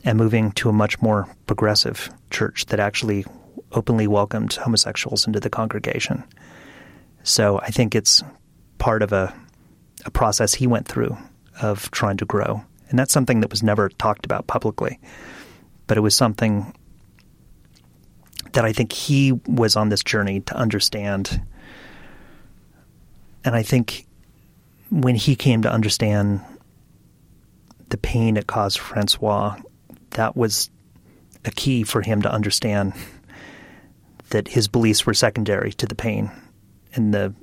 Speaker 4: and moving to a much more progressive church that actually openly welcomed homosexuals into the congregation. So I think it's part of a a process he went through of trying to grow, and that's something that was never talked about publicly, but it was something that I think he was on this journey to understand. And I think when he came to understand the pain it caused Francois, that was a key for him to understand that his beliefs were secondary to the pain and the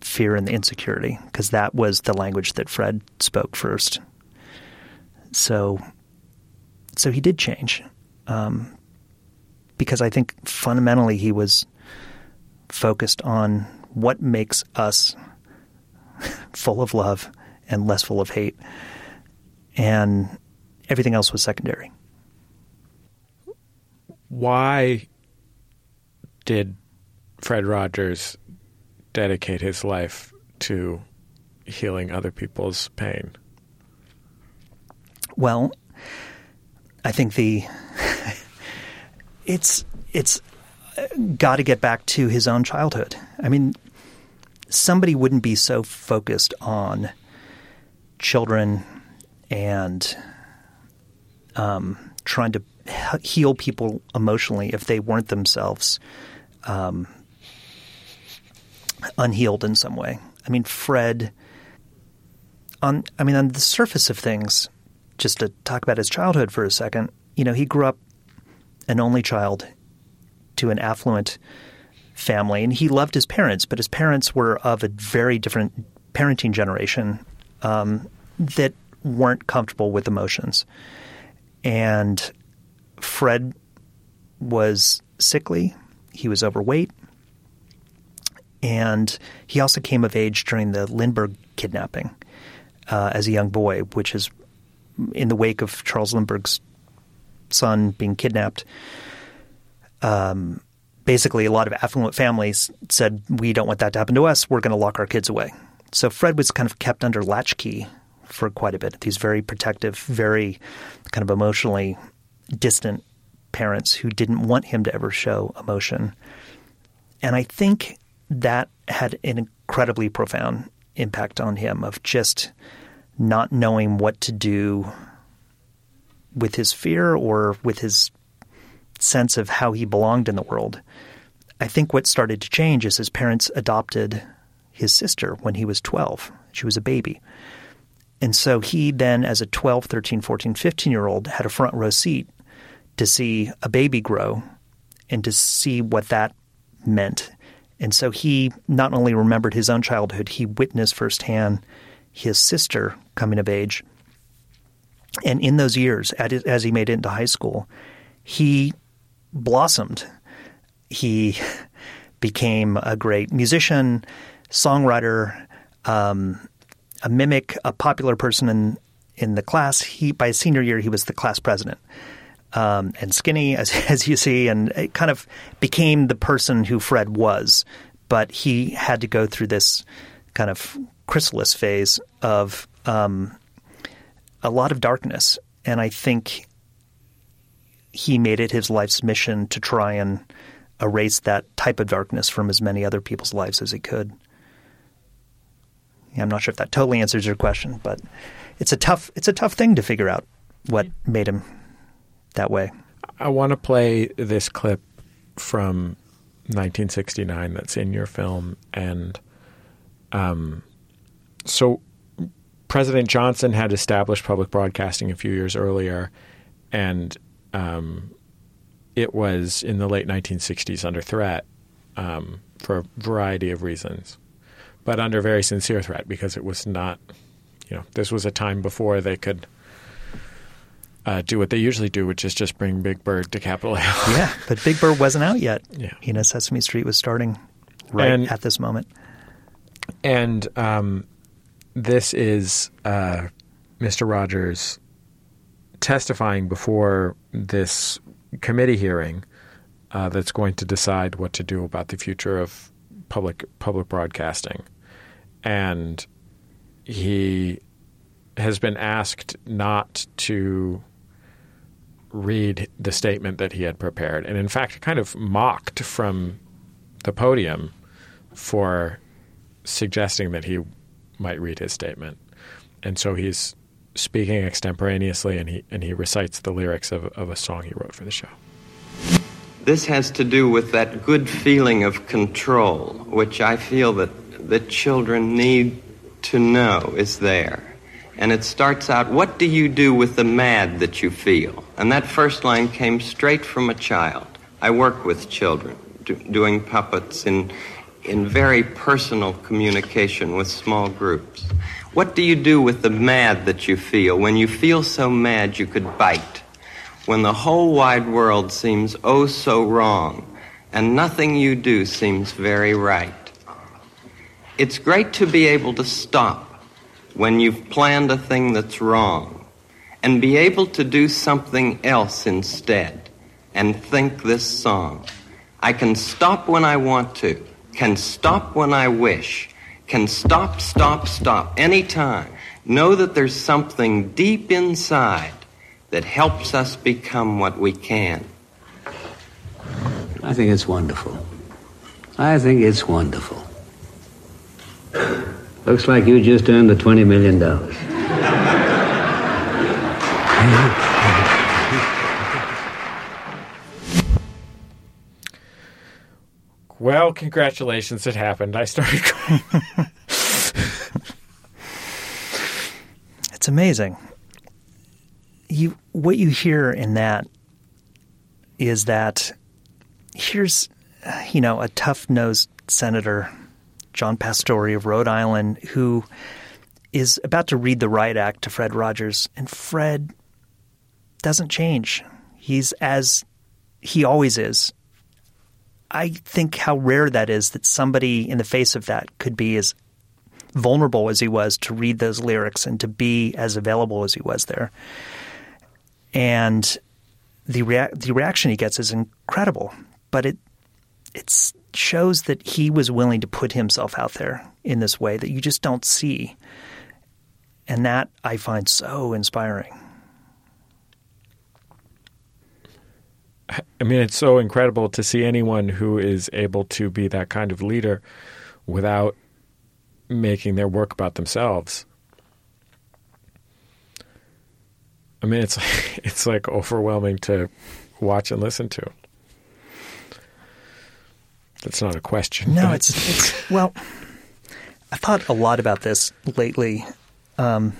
Speaker 4: fear and the insecurity, because that was the language that Fred spoke first. So, so he did change, um, because I think fundamentally he was focused on what makes us full of love and less full of hate, and everything else was secondary.
Speaker 20: Why did Fred Rogers dedicate his life to healing other people's pain?
Speaker 4: Well, I think the it's it's uh, got to get back to his own childhood. I mean, somebody wouldn't be so focused on children and um, trying to heal people emotionally if they weren't themselves um, unhealed in some way. I mean, Fred. On, I mean, on the surface of things, just to talk about his childhood for a second, you know, he grew up an only child to an affluent family, and he loved his parents, but his parents were of a very different parenting generation um, that weren't comfortable with emotions. And Fred was sickly, he was overweight, and he also came of age during the Lindbergh kidnapping uh, as a young boy, which is in the wake of Charles Lindbergh's son being kidnapped. Um, basically, a lot of affluent families said, "We don't want that to happen to us. We're going to lock our kids away." So Fred was kind of kept under latchkey for quite a bit. These very protective, very kind of emotionally distant parents who didn't want him to ever show emotion. And I think that had an incredibly profound impact on him of just not knowing what to do with his fear or with his sense of how he belonged in the world. I think what started to change is his parents adopted his sister when he was 12. She was a baby. And so he then, as a 12, 13, 14, 15 year old, had a front row seat to see a baby grow and to see what that meant. And so he not only remembered his own childhood, he witnessed firsthand his sister coming of age. And in those years, as he made it into high school, he blossomed. He became a great musician, songwriter, um, a mimic, a popular person in in the class. He by senior year he was the class president. Um, and skinny as as you see, and it kind of became the person who Fred was. But he had to go through this kind of chrysalis phase of um, a lot of darkness, and I think he made it his life's mission to try and erase that type of darkness from as many other people's lives as he could. I'm not sure if that totally answers your question, but it's a tough it's a tough thing to figure out what made him that way.
Speaker 20: I want to play this clip from 1969 that's in your film, and um, so President Johnson had established public broadcasting a few years earlier, and um, it was in the late 1960s under threat um, for a variety of reasons, but under very sincere threat because it was not, you know, this was a time before they could uh, do what they usually do, which is just bring Big Bird to Capitol Hill.
Speaker 4: yeah, but Big Bird wasn't out yet.
Speaker 20: Yeah.
Speaker 4: You know, Sesame Street was starting right
Speaker 20: And-
Speaker 4: at this moment.
Speaker 20: And um, this is uh, Mr. Rogers testifying before this committee hearing uh, that's going to decide what to do about the future of public public broadcasting, and he has been asked not to read the statement that he had prepared, and in fact, kind of mocked from the podium for suggesting that he might read his statement. And so he's speaking extemporaneously and he and he recites the lyrics of, of a song he wrote for the show.
Speaker 19: This has to do with that good feeling of control, which I feel that the children need to know is there. And it starts out, What do you do with the mad that you feel? And that first line came straight from a child. I work with children.
Speaker 25: do, doing puppets in, in very personal communication with small groups. What do you do with the mad that you feel when you feel so mad you could bite? When the whole wide world seems oh so wrong and nothing you do seems very right. It's great to be able to stop when you've planned a thing that's wrong and be able to do something else instead and think this song. I can stop when I want to, can stop when I wish, can stop, stop, stop anytime. Know that there's something deep inside that helps us become what we can.
Speaker 26: I think it's wonderful. I think it's wonderful. Looks like you just earned the $20 million.
Speaker 20: Well, congratulations, it happened. I started crying.
Speaker 4: It's amazing. You what you hear in that is that here's you know a tough-nosed senator John Pastore of Rhode Island who is about to read the riot act to Fred Rogers and Fred doesn't change. He's as he always is. I think how rare that is that somebody in the face of that could be as vulnerable as he was to read those lyrics and to be as available as he was there. And the rea- the reaction he gets is incredible, but it it shows that he was willing to put himself out there in this way that you just don't see. And that I find so inspiring.
Speaker 20: I mean, it's so incredible to see anyone who is able to be that kind of leader without making their work about themselves. I mean, it's it's like overwhelming to watch and listen to. That's not a question.
Speaker 4: No, it's it's well. I thought a lot about this lately. Um,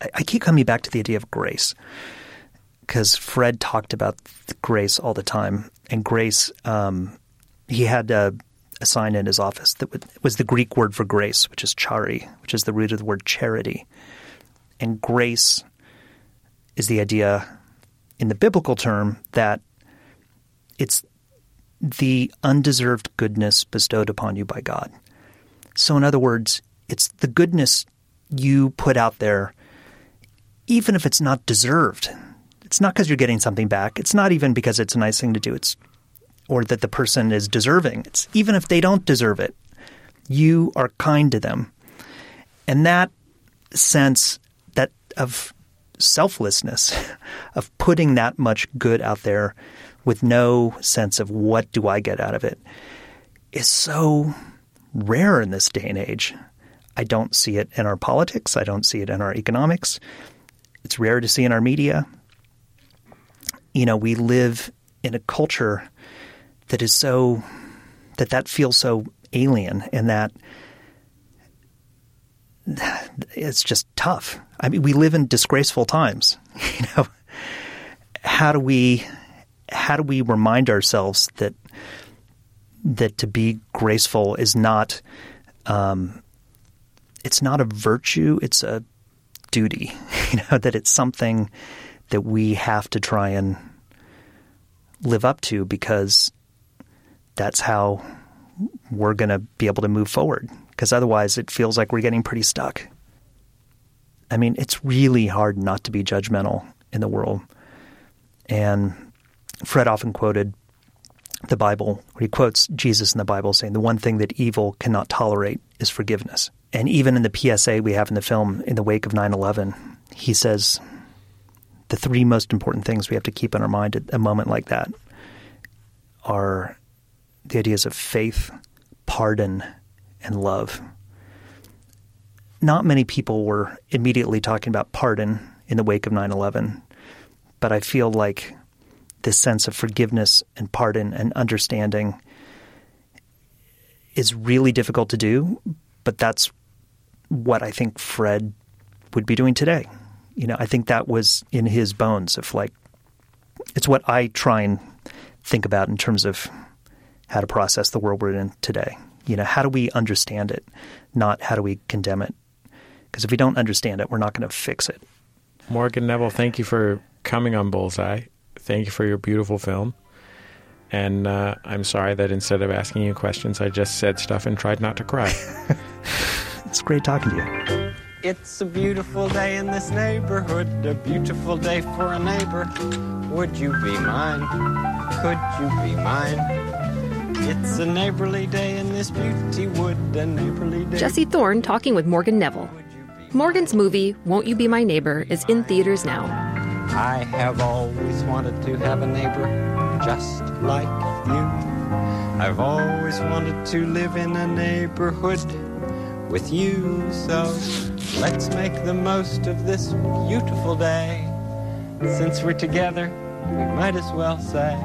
Speaker 4: I, I keep coming back to the idea of grace because Fred talked about grace all the time, and grace. Um, he had a, a sign in his office that was the Greek word for grace, which is chari, which is the root of the word charity, and grace is the idea in the biblical term that it's the undeserved goodness bestowed upon you by God. So, in other words, it's the goodness you put out there, even if it's not deserved. It's not because you're getting something back. It's not even because it's a nice thing to do. It's or that the person is deserving. It's even if they don't deserve it, you are kind to them, and that sense that of selflessness, of putting that much good out there with no sense of what do I get out of it is so rare in this day and age. I don't see it in our politics. I don't see it in our economics. It's rare to see in our media. You know, we live in a culture that is so that that feels so alien and that it's just tough. I mean, we live in disgraceful times. You know, how do we how do we remind ourselves that that to be graceful is not um, it's not a virtue; it's a duty. You know that it's something that we have to try and live up to because that's how we're going to be able to move forward. Because otherwise, it feels like we're getting pretty stuck. I mean, it's really hard not to be judgmental in the world. And Fred often quoted the Bible, where he quotes Jesus in the Bible saying, The one thing that evil cannot tolerate is forgiveness. And even in the PSA we have in the film, in the wake of 9 11, he says, The three most important things we have to keep in our mind at a moment like that are the ideas of faith, pardon, and love. Not many people were immediately talking about pardon in the wake of 9 11, but I feel like this sense of forgiveness and pardon and understanding is really difficult to do, but that's what I think Fred would be doing today. You know, I think that was in his bones of like, it's what I try and think about in terms of how to process the world we're in today. You know, how do we understand it, not how do we condemn it? Because if we don't understand it, we're not going to fix it.
Speaker 20: Morgan Neville, thank you for coming on Bullseye. Thank you for your beautiful film. And uh, I'm sorry that instead of asking you questions, I just said stuff and tried not to cry.
Speaker 4: it's great talking to you.
Speaker 19: It's a beautiful day in this neighborhood, a beautiful day for a neighbor. Would you be mine? Could you be mine? It's a neighborly day in this beauty wood, a neighborly day.
Speaker 2: Jesse Thorne talking with Morgan Neville. Morgan's movie, Won't You Be My Neighbor, is in theaters now.
Speaker 19: I have always wanted to have a neighbor just like you. I've always wanted to live in a neighborhood with you. So let's make the most of this beautiful day. Since we're together, we might as well say,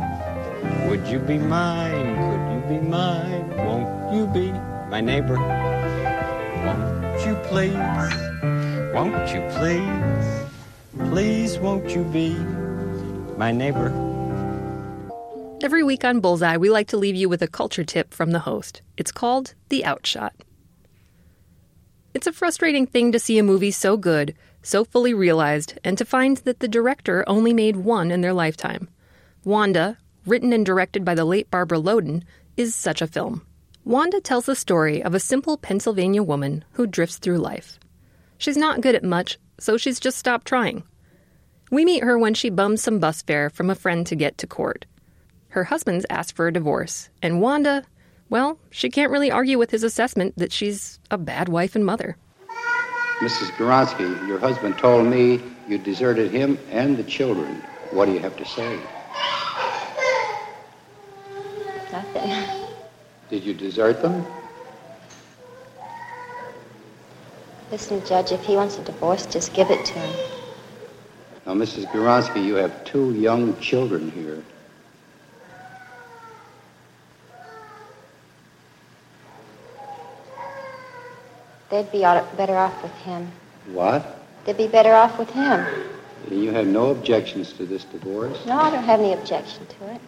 Speaker 19: Would you be mine? Could you be mine? Won't you be my neighbor? Won't you please? Won't you please? Please, won't you be my neighbor?
Speaker 2: Every week on Bullseye, we like to leave you with a culture tip from the host. It's called The Outshot. It's a frustrating thing to see a movie so good, so fully realized, and to find that the director only made one in their lifetime. Wanda, written and directed by the late Barbara Loden, is such a film. Wanda tells the story of a simple Pennsylvania woman who drifts through life. She's not good at much, so she's just stopped trying. We meet her when she bums some bus fare from a friend to get to court. Her husband's asked for a divorce, and Wanda, well, she can't really argue with his assessment that she's a bad wife and mother.
Speaker 27: Mrs. Goronsky, your husband told me you deserted him and the children. What do you have to say?
Speaker 28: Nothing.
Speaker 27: Did you desert them?
Speaker 28: Listen, Judge, if he wants a divorce, just give it to him.
Speaker 27: Now, Mrs. Goronsky, you have two young children here.
Speaker 28: They'd be better off with him.
Speaker 27: What?
Speaker 28: They'd be better off with him.
Speaker 27: You have no objections to this divorce?
Speaker 28: No, I don't have any objection to it.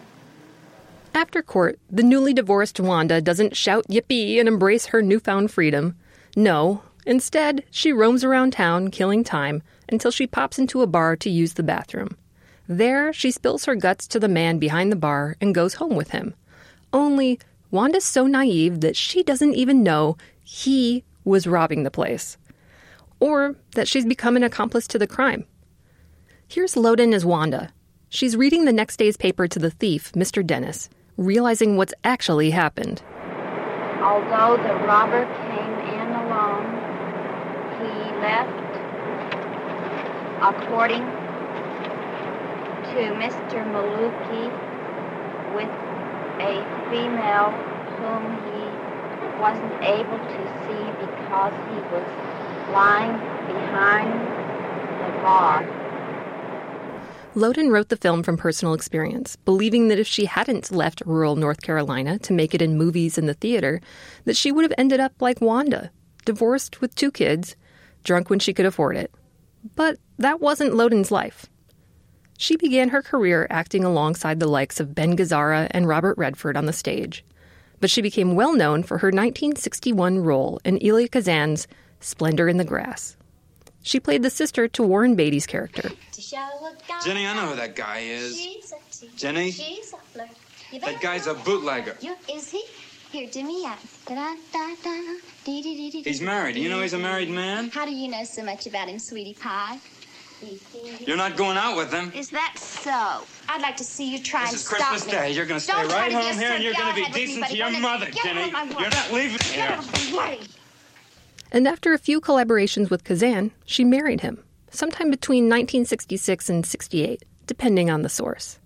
Speaker 2: After court, the newly divorced Wanda doesn't shout yippee and embrace her newfound freedom. No, instead, she roams around town killing time until she pops into a bar to use the bathroom. There, she spills her guts to the man behind the bar and goes home with him. Only, Wanda's so naive that she doesn't even know he was robbing the place. Or that she's become an accomplice to the crime. Here's Loden as Wanda. She's reading the next day's paper to the thief, Mr. Dennis, realizing what's actually happened.
Speaker 28: Although the robber came in alone, he left, according to Mr. Maluki, with a female whom he wasn't able to because he was lying behind the bar.
Speaker 2: Loden wrote the film from personal experience, believing that if she hadn't left rural North Carolina to make it in movies and the theater, that she would have ended up like Wanda, divorced with two kids, drunk when she could afford it. But that wasn't Loden's life. She began her career acting alongside the likes of Ben Gazzara and Robert Redford on the stage. But she became well known for her 1961 role in Elia Kazan's Splendor in the Grass. She played the sister to Warren Beatty's character.
Speaker 29: Jenny, I know who that guy is. Jenny? That guy's a bootlegger.
Speaker 28: Is he? Here, do me out.
Speaker 29: He's married. Do you know he's a married man?
Speaker 28: How do you know so much about him, sweetie pie?
Speaker 29: You're not going out with him.
Speaker 28: Is that so? I'd like to see you try
Speaker 29: This
Speaker 28: and
Speaker 29: is
Speaker 28: stop
Speaker 29: Christmas
Speaker 28: me.
Speaker 29: Day. You're going to stay
Speaker 28: Don't
Speaker 29: right home here and you're going to be
Speaker 28: go ahead with
Speaker 29: decent to your mother,
Speaker 28: Get
Speaker 29: Jenny.
Speaker 28: out of my.
Speaker 29: You're not leaving
Speaker 28: Get
Speaker 29: here.
Speaker 28: out of.
Speaker 2: And after a few collaborations with Kazan, she married him, sometime between 1966 and 68, depending on the source.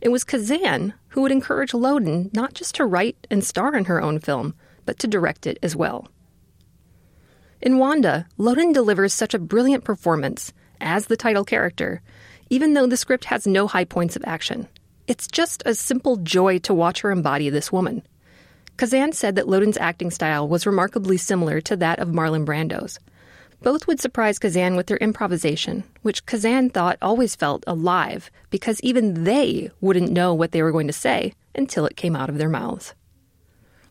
Speaker 2: It was Kazan who would encourage Loden not just to write and star in her own film, but to direct it as well. In Wanda, Loden delivers such a brilliant performance as the title character, even though the script has no high points of action. It's just a simple joy to watch her embody this woman. Kazan said that Loden's acting style was remarkably similar to that of Marlon Brando's. Both would surprise Kazan with their improvisation, which Kazan thought always felt alive because even they wouldn't know what they were going to say until it came out of their mouths.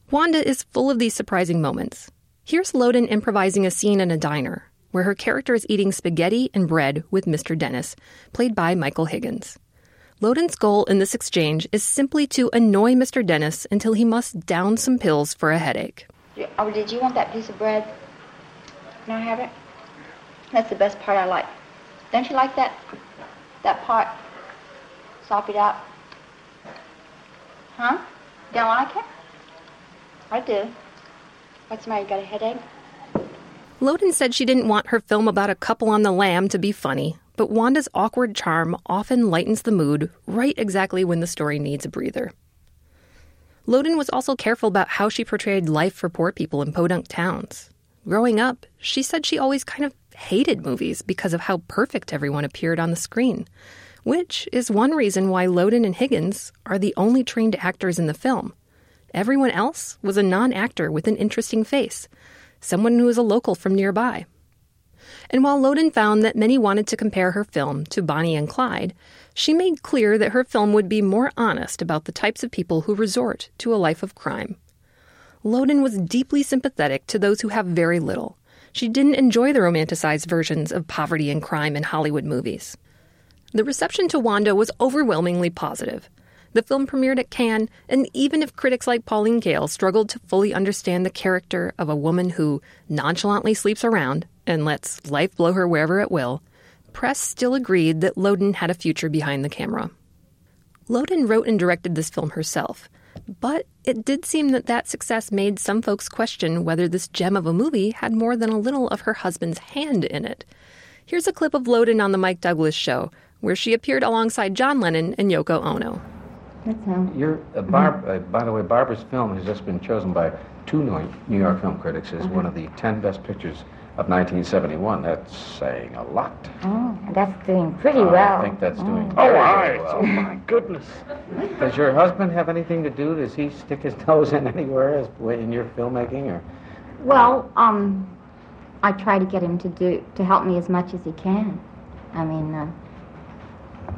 Speaker 2: Wanda is full of these surprising moments. Here's Loden improvising a scene in a diner where her character is eating spaghetti and bread with Mr. Dennis, played by Michael Higgins. Loden's goal in this exchange is simply to annoy Mr. Dennis until he must down some pills for a headache.
Speaker 28: Oh, did you want that piece of bread? Can I have it? That's the best part I like. Don't you like that? That part? Sop it out. Huh? Don't like it? I do. What's the matter? You got a headache?
Speaker 2: Loden said she didn't want her film about a couple on the lam to be funny, but Wanda's awkward charm often lightens the mood right exactly when the story needs a breather. Loden was also careful about how she portrayed life for poor people in podunk towns. Growing up, she said she always kind of hated movies because of how perfect everyone appeared on the screen, which is one reason why Loden and Higgins are the only trained actors in the film. Everyone else was a non actor with an interesting face, someone who was a local from nearby. And while Loden found that many wanted to compare her film to Bonnie and Clyde, she made clear that her film would be more honest about the types of people who resort to a life of crime. Loden was deeply sympathetic to those who have very little. She didn't enjoy the romanticized versions of poverty and crime in Hollywood movies. The reception to Wanda was overwhelmingly positive. The film premiered at Cannes, and even if critics like Pauline Kael struggled to fully understand the character of a woman who nonchalantly sleeps around and lets life blow her wherever it will, press still agreed that Loden had a future behind the camera. Loden wrote and directed this film herself, but it did seem that that success made some folks question whether this gem of a movie had more than a little of her husband's hand in it. Here's a clip of Loden on The Mike Douglas Show, where she appeared alongside John Lennon and Yoko Ono.
Speaker 30: Your, uh, Barb, uh, by the way, Barbara's film has just been chosen by two New York film critics as one of the 10 best pictures of 1971. That's saying a lot.
Speaker 28: Oh, that's doing pretty
Speaker 30: Uh,
Speaker 28: well.
Speaker 30: I think that's doing
Speaker 28: Oh.
Speaker 30: very,
Speaker 28: Oh,
Speaker 30: very
Speaker 28: I-
Speaker 30: well.
Speaker 28: oh, my
Speaker 30: goodness. Does your husband have anything to do? Does he stick his nose in anywhere as, in your filmmaking? Or
Speaker 28: Well, um, I try to get him to do to help me as much as he can. I mean, uh,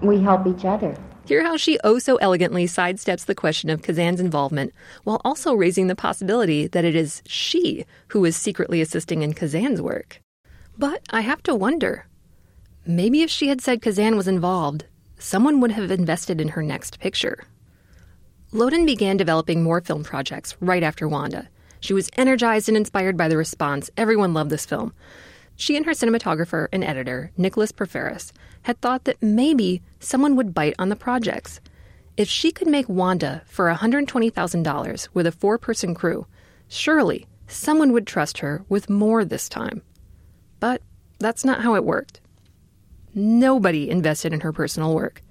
Speaker 28: we help each other.
Speaker 2: Hear how she oh so elegantly sidesteps the question of Kazan's involvement while also raising the possibility that it is she who is secretly assisting in Kazan's work. But I have to wonder maybe if she had said Kazan was involved, someone would have invested in her next picture. Loden began developing more film projects right after Wanda. She was energized and inspired by the response. Everyone loved this film. She and her cinematographer and editor, Nicholas Proferes, had thought that maybe someone would bite on the projects. If she could make Wanda for $120,000 with a four person crew, surely someone would trust her with more this time. But that's not how it worked. Nobody invested in her personal work.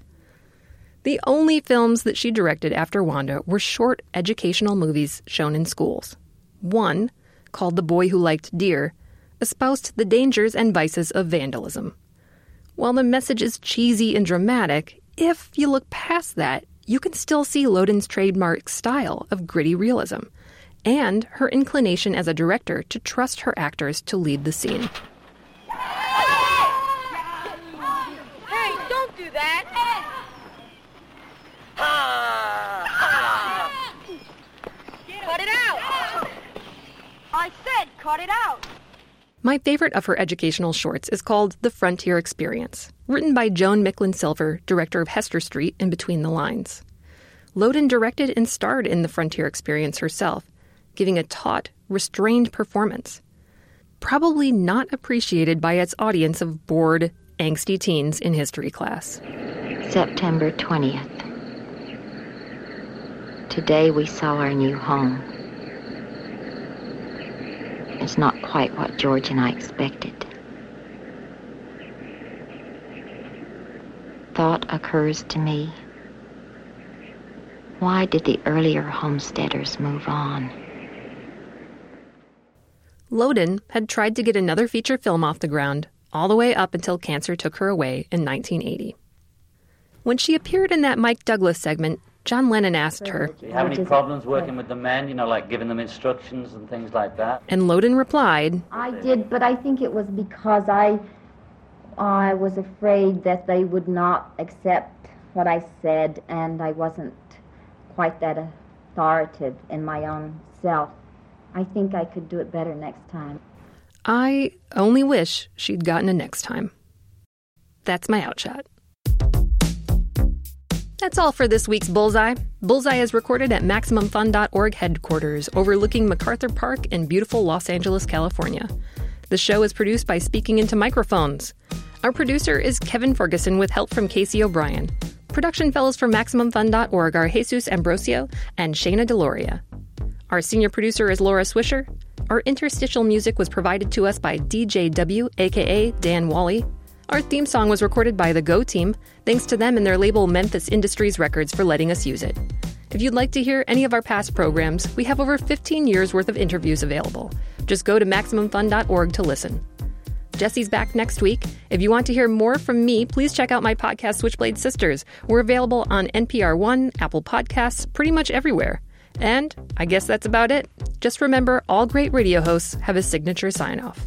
Speaker 2: The only films that she directed after Wanda were short educational movies shown in schools. One, called The Boy Who Liked Deer, espoused the dangers and vices of vandalism. While the message is cheesy and dramatic, if you look past that, you can still see Loden's trademark style of gritty realism and her inclination as a director to trust her actors to lead the scene.
Speaker 31: Hey, don't do that! Cut it out! I said cut it out!
Speaker 2: My favorite of her educational shorts is called The Frontier Experience, written by Joan Micklin Silver, director of Hester Street and Between the Lines. Loden directed and starred in The Frontier Experience herself, giving a taut, restrained performance. Probably not appreciated by its audience of bored, angsty teens in history class.
Speaker 28: September 20th. Today we saw our new home. Not quite what George and I expected. Thought occurs to me. Why did the earlier homesteaders move on?
Speaker 2: Loden had tried to get another feature film off the ground all the way up until cancer took her away in 1980. When she appeared in that Mike Douglas segment, John Lennon asked her,
Speaker 32: Do you have any problems working with the men, you know, like giving them instructions and things like that?
Speaker 2: and Loden replied,
Speaker 28: I did, but I think it was because I I was afraid that they would not accept what I said, and I wasn't quite that authoritative in my own self. I think I could do it better next time.
Speaker 2: I only wish she'd gotten a next time. That's my outshot. That's all for this week's Bullseye. Bullseye is recorded at MaximumFun.org headquarters, overlooking MacArthur Park in beautiful Los Angeles, California. The show is produced by Speaking Into Microphones. Our producer is Kevin Ferguson with help from Casey O'Brien. Production fellows for MaximumFun.org are Jesus Ambrosio and Shayna Deloria. Our senior producer is Laura Swisher. Our interstitial music was provided to us by DJW, aka Dan Wally. Our theme song was recorded by the Go team. Thanks to them and their label Memphis Industries Records for letting us use it. If you'd like to hear any of our past programs, we have over 15 years worth of interviews available. Just go to MaximumFun.org to listen. Jesse's back next week. If you want to hear more from me, please check out my podcast, Switchblade Sisters. We're available on NPR One, Apple Podcasts, pretty much everywhere. And I guess that's about it. Just remember all great radio hosts have a signature sign off.